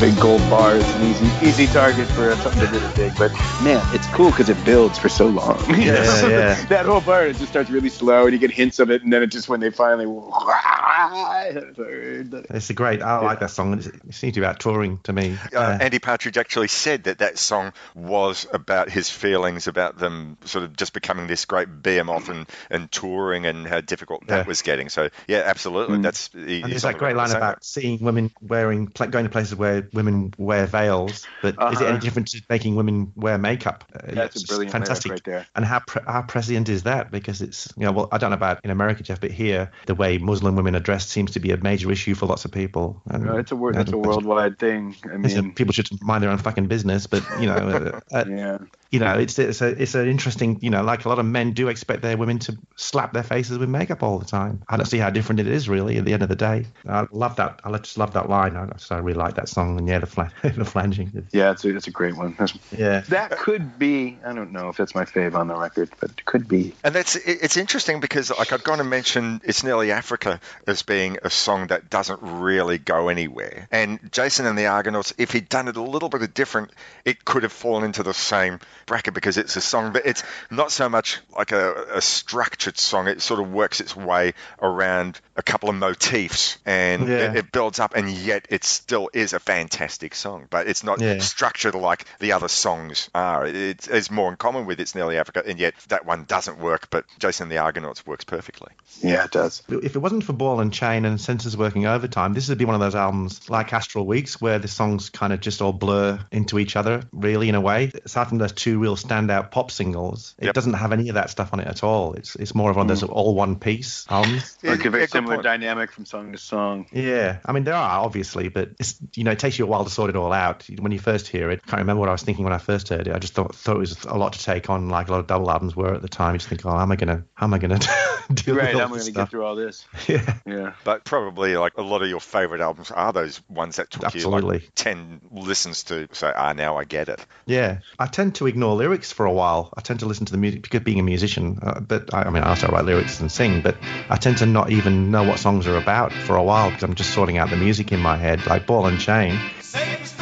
Big gold bar. It's an easy easy target for something really big, but man, it's cool because it builds for so long. Yeah, yeah. that whole part it just starts really slow, and you get hints of it, and then it just when they finally. It's a great. I like that song. It seems to be about touring to me. uh, Andy Partridge actually said that that song was about his feelings about them sort of just becoming this great behemoth and, and touring and how difficult that Yeah. was getting. So yeah, absolutely. Mm. That's he, And there's that great line about seeing women wearing, going to places where women wear veils. But is it Uh-huh. any different to making women wear makeup? Uh, That's it's a brilliant fantastic. right there. And how pre- how prescient is that? Because it's you know, well, I don't know about in America, Jeff, but here the way Muslim women are dressed seems to be a major issue for lots of people. And, No, it's a word. It's a worldwide thing. I I mean, people should mind their own fucking business, but you know, uh, uh, yeah. You know, it's it's a it's an interesting, you know, like a lot of men do expect their women to slap their faces with makeup all the time. I don't see how different it is really. At the end of the day, I love that. I just love that line. I, so I really like that song. And yeah, the flan- the flanging. Yeah, it's a, it's a great one. That's- Yeah. That could be. I don't know if that's my fave on the record, but it could be. And that's it's interesting because like I've gone to mention "It's Nearly Africa" as being a song that doesn't really go anywhere. And Jason and the Argonauts, if he'd done it a little bit different, it could have fallen into the same bracket because it's a song, but it's not so much like a, a structured song. It sort of works its way around a couple of motifs and Yeah. it, it builds up, and yet it still is a fantastic song. But it's not Yeah. structured like the other songs are. It, it's more in common with It's Nearly Africa, and yet that one doesn't work, but Jason and the Argonauts works perfectly. Yeah, it does. If it wasn't for Ball and Chain and Senses working overtime, this would be one of those albums like Astral Weeks where the songs kind of just all blur into each other, really, in a way. Aside from those two real standout pop singles, it doesn't have any of that stuff on it at all. It's it's more of one of those mm. all one piece albums. Like a very Yeah, good similar point. dynamic from song to song. Yeah, I mean there are obviously, but it's you know it takes you a while to sort it all out. When you first hear it, I can't remember what I was thinking when I first heard it. I just thought thought it was a lot to take on, like a lot of double albums were at the time. You just think, oh, how am I gonna how am I gonna deal Right, with all I'm this going to stuff? get through all this. Yeah. Yeah. But probably like a lot of your favorite albums are those ones that took you like 10 listens to say, ah, now I get it. Yeah, I tend to ignore lyrics for a while. I tend to listen to the music because being a musician, uh, but I, I mean, I also write lyrics and sing, but I tend to not even know what songs are about for a while because I'm just sorting out the music in my head, like Ball and Chain. Save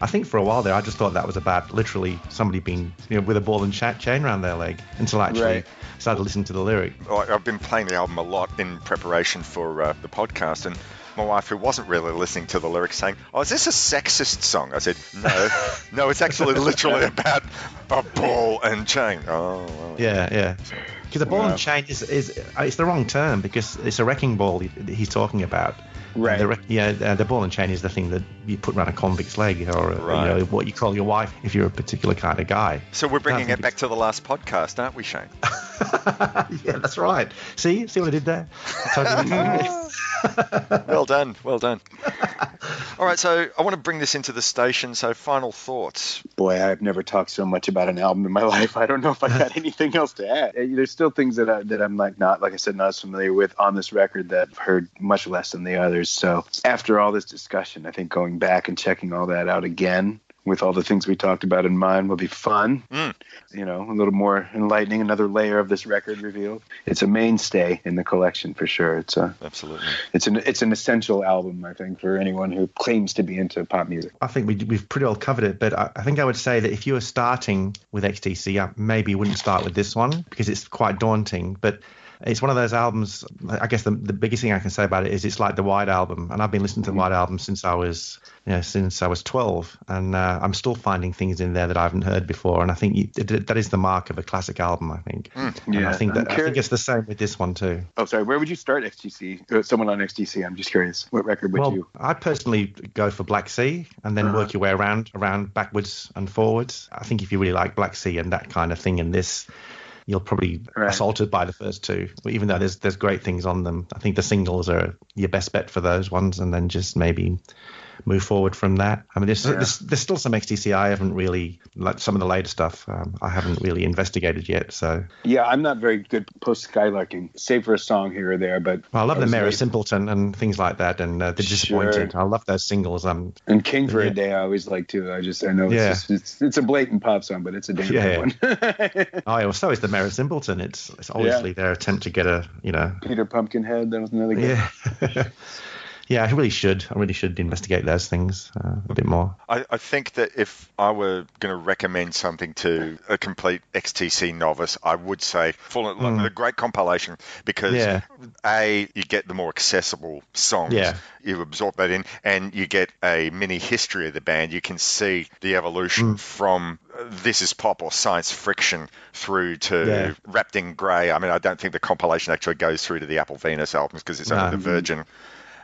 I think for a while there, I just thought that was about literally somebody being, you know, with a ball and cha- chain around their leg until I actually Right. started listening to the lyric. I've been playing the album a lot in preparation for uh, the podcast, and my wife, who wasn't really listening to the lyrics, saying, "Oh, is this a sexist song?" I said, "No, no, it's actually literally about a ball and chain." Oh, well. Yeah, yeah. Because a ball Wow. and chain is, is uh, it's the wrong term because it's a wrecking ball he, he's talking about. Right. The, yeah, uh, the ball and chain is the thing that you put around a convict's leg, or uh, Right. you know what you call your wife if you're a particular kind of guy. So we're bringing it back to the last podcast, aren't we, Shane? yeah, that's right. See, see what I did there? I totally- well done, well done. All right, so I want to bring this into the station. So, final thoughts. Boy, I've never talked so much about an album in my life. I don't know if I got anything else to add. Uh, There's still things that I, that I'm like not, like I said, not as familiar with on this record that I've heard much less than the others. So after all this discussion, I think going back and checking all that out again with all the things we talked about in mind will be fun. Hmm. You know, a little more enlightening, another layer of this record revealed. It's a mainstay in the collection for sure. It's a absolutely. It's an it's an essential album, I think, for anyone who claims to be into pop music. I think we, we've pretty well covered it, but I, I think I would say that if you were starting with XTC, I maybe wouldn't start with this one because it's quite daunting. But it's one of those albums. I guess the, the biggest thing I can say about it is it's like the White Album, and I've been listening to the White Album since I was, you know, since I was 12, and uh, I'm still finding things in there that I haven't heard before. And I think you, that is the mark of a classic album. I think. And yeah. I think that I think it's the same with this one too. Oh, sorry. Where would you start XTC? Uh, someone on XTC. I'm just curious. What record would well, you? I personally go for Black Sea and then Uh-huh. work your way around, around backwards and forwards. I think if you really like Black Sea and that kind of thing in this, you'll probably Right. assaulted by the first two. Even though there's there's great things on them, I think the singles are your best bet for those ones, and then just maybe move forward from that. I mean, there's Yeah. there's, there's still some XTC I haven't really like some of the later stuff um, I haven't really investigated yet. So Yeah, I'm not very good post skylarking, save for a song here or there. But well, I love the was Mayor very- Simpleton and things like that, and uh, the Disappointed. I love those singles. Um, And King for Yeah. a Day, I always like too. I just I know it's Yeah. just, it's it's a blatant pop song, but it's a damn Yeah. good one. Oh, yeah, well, so is the Mayor Simpleton. It's it's obviously their attempt to get a you know Peter Pumpkinhead, that was another good. yeah yeah. I really should I really should investigate those things uh, a bit more. I, I think that if I were going to recommend something to a complete XTC novice, I would say Fossil Fuel Mm. with a great compilation because Yeah. a you get the more accessible songs. Yeah. You absorb that in, and you get a mini history of the band. You can see the evolution Mm. from uh, this is pop or science friction through to Yeah. Wrapped in Grey. I mean, I don't think the compilation actually goes through to the Apple Venus albums because it's only No. the Virgin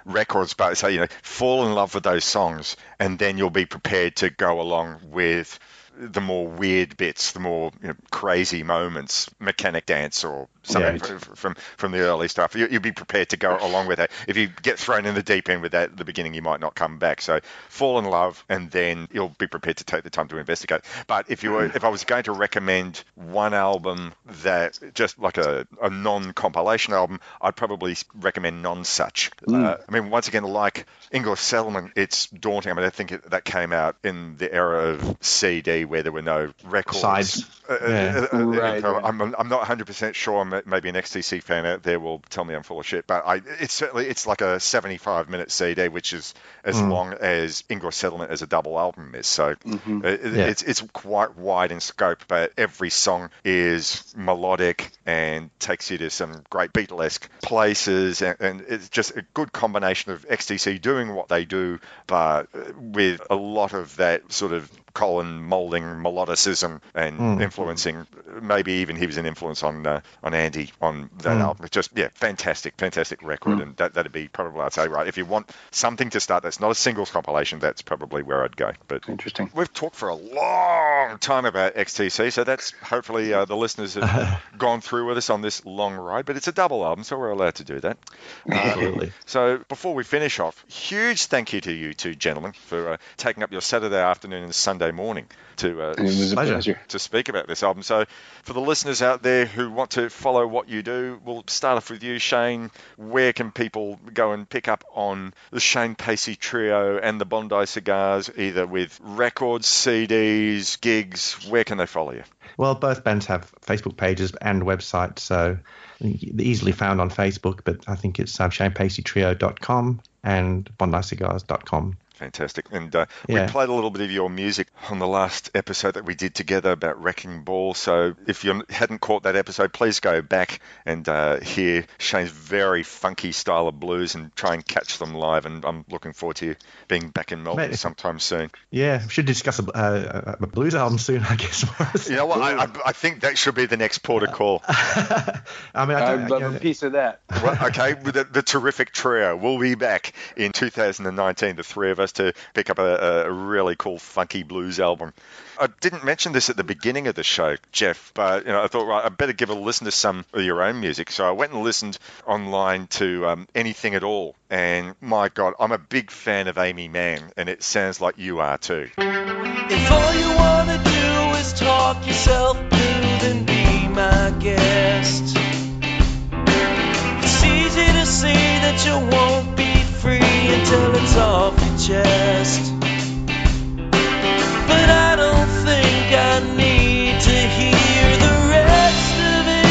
records, but so you know, fall in love with those songs, and then you'll be prepared to go along with the more weird bits, the more you know, crazy moments, mechanic dance or something Yeah. f- from from the early stuff. You, you'd be prepared to go along with that. If you get thrown in the deep end with that at the beginning, you might not come back. So fall in love, and then you'll be prepared to take the time to investigate. But if you were, if I was going to recommend one album that just like a, a non-compilation album, I'd probably recommend Nonsuch. Uh, I mean, once again, like English Settlement, it's daunting. I mean, I think it, that came out in the era of CD where there were no records. Sides. Uh, uh, Yeah. uh, uh, Right, uh. I'm, I'm not 100% sure. Maybe an XTC fan out there will tell me I'm full of shit, but I, it's certainly it's like a 75 minute CD, which is as Mm. long as English Settlement as a double album is. So Mhm. uh, it- Yeah. it's it's quite wide in scope, but every song is melodic and takes you to some great Beatlesque places, and, and it's just a good combination of XTC doing what they do, but uh, with a lot of that sort of Colin Moulding melodicism and Mm. influencing. Maybe even he was an influence on uh, on Andy on that Mm. album. It's just yeah, fantastic, fantastic record, and that that'd be probably I'd say right. If you want something to start, that's not a singles compilation. That's probably where I'd go. But Interesting. We've talked for a long time about XTC, so that's hopefully uh, the listeners have gone through with us on this long ride. But it's a double album, so we're allowed to do that. Uh, Absolutely. so before we finish off, huge thank you to you two gentlemen for uh, taking up your Saturday afternoon and Sunday morning to uh, It was a Pleasure. pleasure. to speak about this album. So, for the listeners out there who want to follow what you do, we'll start off with you, Shane. Where can people go and pick up on the Shane Pacey Trio and the Bondi Cigars, either with records, CDs, gigs? Where can they follow you? Well, both bands have Facebook pages and websites, so they're easily found on Facebook. But I think it's um, ShanePaceyTrio.com and BondiCigars.com. Fantastic. And uh, Yeah. we played a little bit of your music on the last episode that we did together about Wrecking Ball. So if you hadn't caught that episode, please go back and uh, hear Shane's very funky style of blues and try and catch them live. And I'm looking forward to you being back in Melbourne Mate. sometime soon. Yeah, we should discuss a, uh, a blues album soon, I guess. Morris. You know what? I, I, I think that should be the next port of call. I mean, I I'd don't, love you know, a piece of that. Well, okay, the, the terrific trio. We'll be back in 2019, the three of us, to pick up a, a really cool funky blues album. I didn't mention this at the beginning of the show, Jeff, but you know I thought right, I better give a listen to some of your own music. So I went and listened online to um, anything at all, and my God, I'm a big fan of Aimee Mann, and it sounds like you are too. If all you wanna do is talk yourself blue, then be my guest. It's easy to see that you won't be free until it's off your chest. But I don't think I need to hear the rest of it.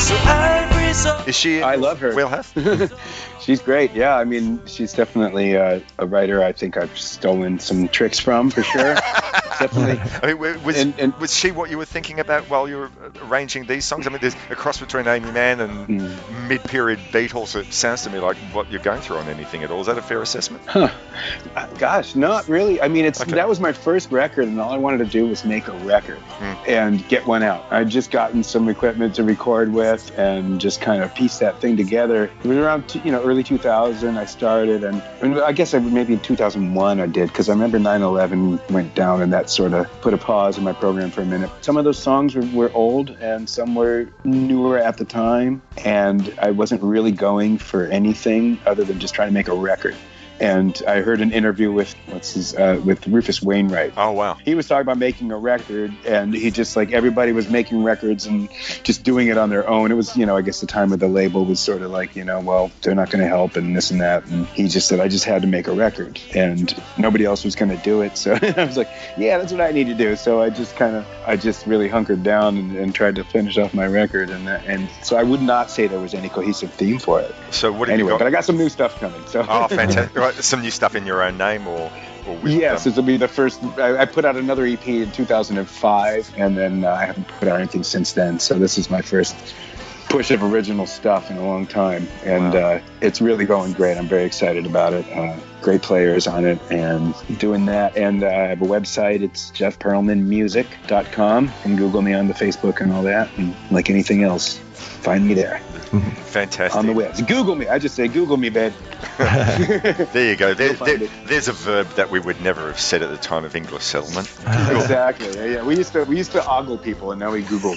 So Ivory's all Is she? I love her. Will Wheelhouse. She's great. Yeah, I mean, she's definitely uh, a writer. I think I've stolen some tricks from for sure. definitely. I mean, was, And- and- was she what you were thinking about while you were arranging these songs? I mean, there's a cross between Aimee Mann and Hmm. mid-period Beatles. It sounds to me like what you're going through on anything at all. Is that a fair assessment? Huh. Uh, Gosh, not really. I mean, it's Okay. that was my first record, and all I wanted to do was make a record and get one out. I'd just gotten some equipment to record with, and just kind of piece that thing together. It was around, you know, early 2000. I started, and, and I guess I, maybe in 2001 I did, because I remember 9/11 went down, and that sort of put a pause in my program for a minute. Some of those songs were, were old, and some were newer at the time, and I wasn't really going for anything other than just trying to make a record and I heard an interview with what's his uh, with Rufus Wainwright. Oh wow! He was talking about making a record, and he just like everybody was making records and just doing it on their own. It was you know I guess the time of the label was sort of like you know well they're not going to help and this and that, and he just said I just had to make a record, and nobody else was going to do it. So I was like yeah that's what I need to do. So I just kind of I just really hunkered down and, and tried to finish off my record, and that, and so I would not say there was any cohesive theme for it. So what Anyway, but I got some new stuff coming. So Oh, fantastic! some new stuff in your own name, or, or Yes, um, this will be the first. I, I put out another EP in 2005, and then uh, I haven't put out anything since then. So this is my first push of original stuff in a long time, and uh, it's really going great. I'm very excited about it. Uh, great players on it, and doing that. And uh, I have a website. It's jeffperlmanmusic.com. You can Google me on the Facebook and all that, and like anything else, find me there. Fantastic. On the web. Google me. I just say Google me, babe. There you go. There, there- there's a verb that we would never have said at the time of English settlement. exactly. Yeah, yeah. We used to we used to ogle people, and now we Google.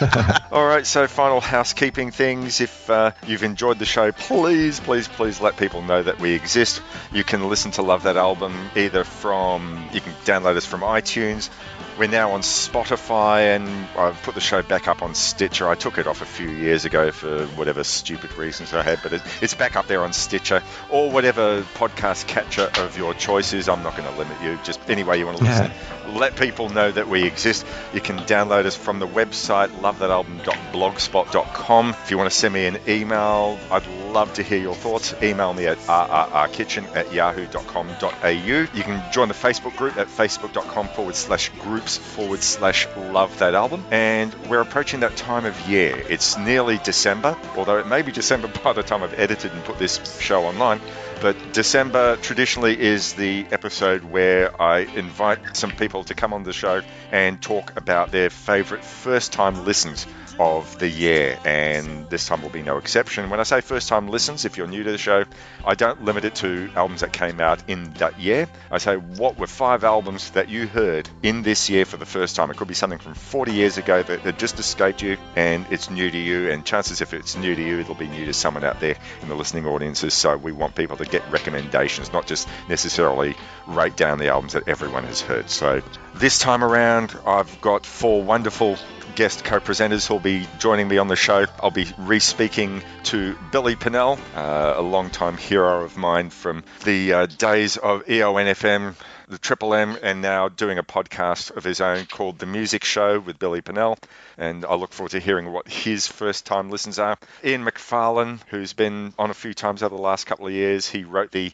All right, so final housekeeping things. If uh, you've enjoyed the show, please, please, please let people know that we exist. You can listen to Love That Album either from, you can download us from iTunes. We're now on Spotify, and I've put the show back up on Stitcher. I took it off a few years ago for whatever stupid reasons I had, but it, it's back up there on Stitcher or whatever podcast catcher of your choice is. I'm not going to limit you, just any way you want to listen. Let people know that we exist. You can download us from the website lovethatalbum.blogspot.com. If you want to send me an email, I'd love to hear your thoughts. Email me at rrrkitchen at yahoo.com.au. You can join the Facebook group at facebook.com forward slash groups forward slash love that album. And we're approaching that time of year. It's nearly December, although it may be December by the time I've edited and put this show online. But December traditionally is the episode where I invite some people to come on the show and talk about their favorite first time listens of the year. And this time will be no exception. When I say first time listens, if you're new to the show, I don't limit it to albums that came out in that year. I say, what were five albums that you heard in this year for the first time? It could be something from 40 years ago that, that just escaped you and it's new to you. And chances if it's new to you, it'll be new to someone out there in the listening audiences. So we want people to get recommendations, not just necessarily write down the albums that everyone has heard. So this time around, I've got four wonderful guest co-presenters who'll be joining me on the show. I'll be re-speaking to Billy Pinnell, uh, a long-time hero of mine from the uh, days of EONFM, the Triple M, and now doing a podcast of his own called The Music Show with Billy Pinnell. And I look forward to hearing what his first-time listens are. Ian McFarlane, who's been on a few times over the last couple of years, he wrote the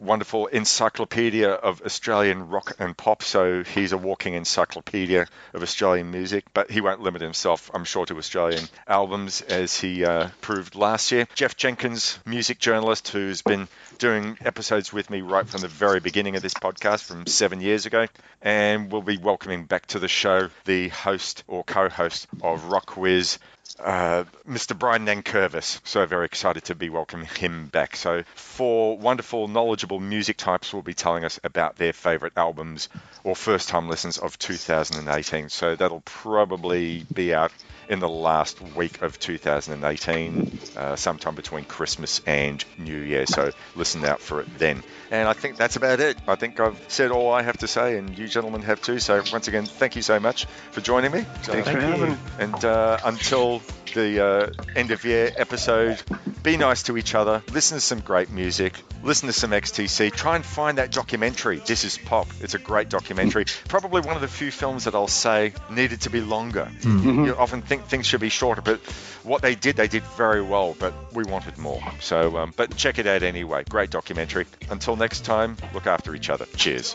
wonderful encyclopedia of Australian rock and pop. So he's a walking encyclopedia of Australian music, but he won't limit himself, I'm sure, to Australian albums as he uh, proved last year. Jeff Jenkins, music journalist who's been doing episodes with me right from the very beginning of this podcast from seven years ago. And we'll be welcoming back to the show the host or co host of RocKwiz, uh, Mr. Brian Nankervis. So very excited to be welcoming him back. So four wonderful, knowledgeable music types will be telling us about their favourite albums or first-time listens of 2018. So that'll probably be out in the last week of 2018, uh, sometime between Christmas and New Year. So listen out for it then. And I think that's about it. I think I've said all I have to say, and you gentlemen have too. So once again, thank you so much for joining me. Thanks for having me. And uh, until the uh, end of year episode, be nice to each other. Listen to some great music. Listen to some XTC. Try and find that documentary. This is Pop. It's a great documentary. Probably one of the few films that I'll say needed to be longer. Mhm. You often think things should be shorter, but what they did, they did very well. But we wanted more. So, um, but check it out anyway. Great documentary. Until next time, look after each other. Cheers.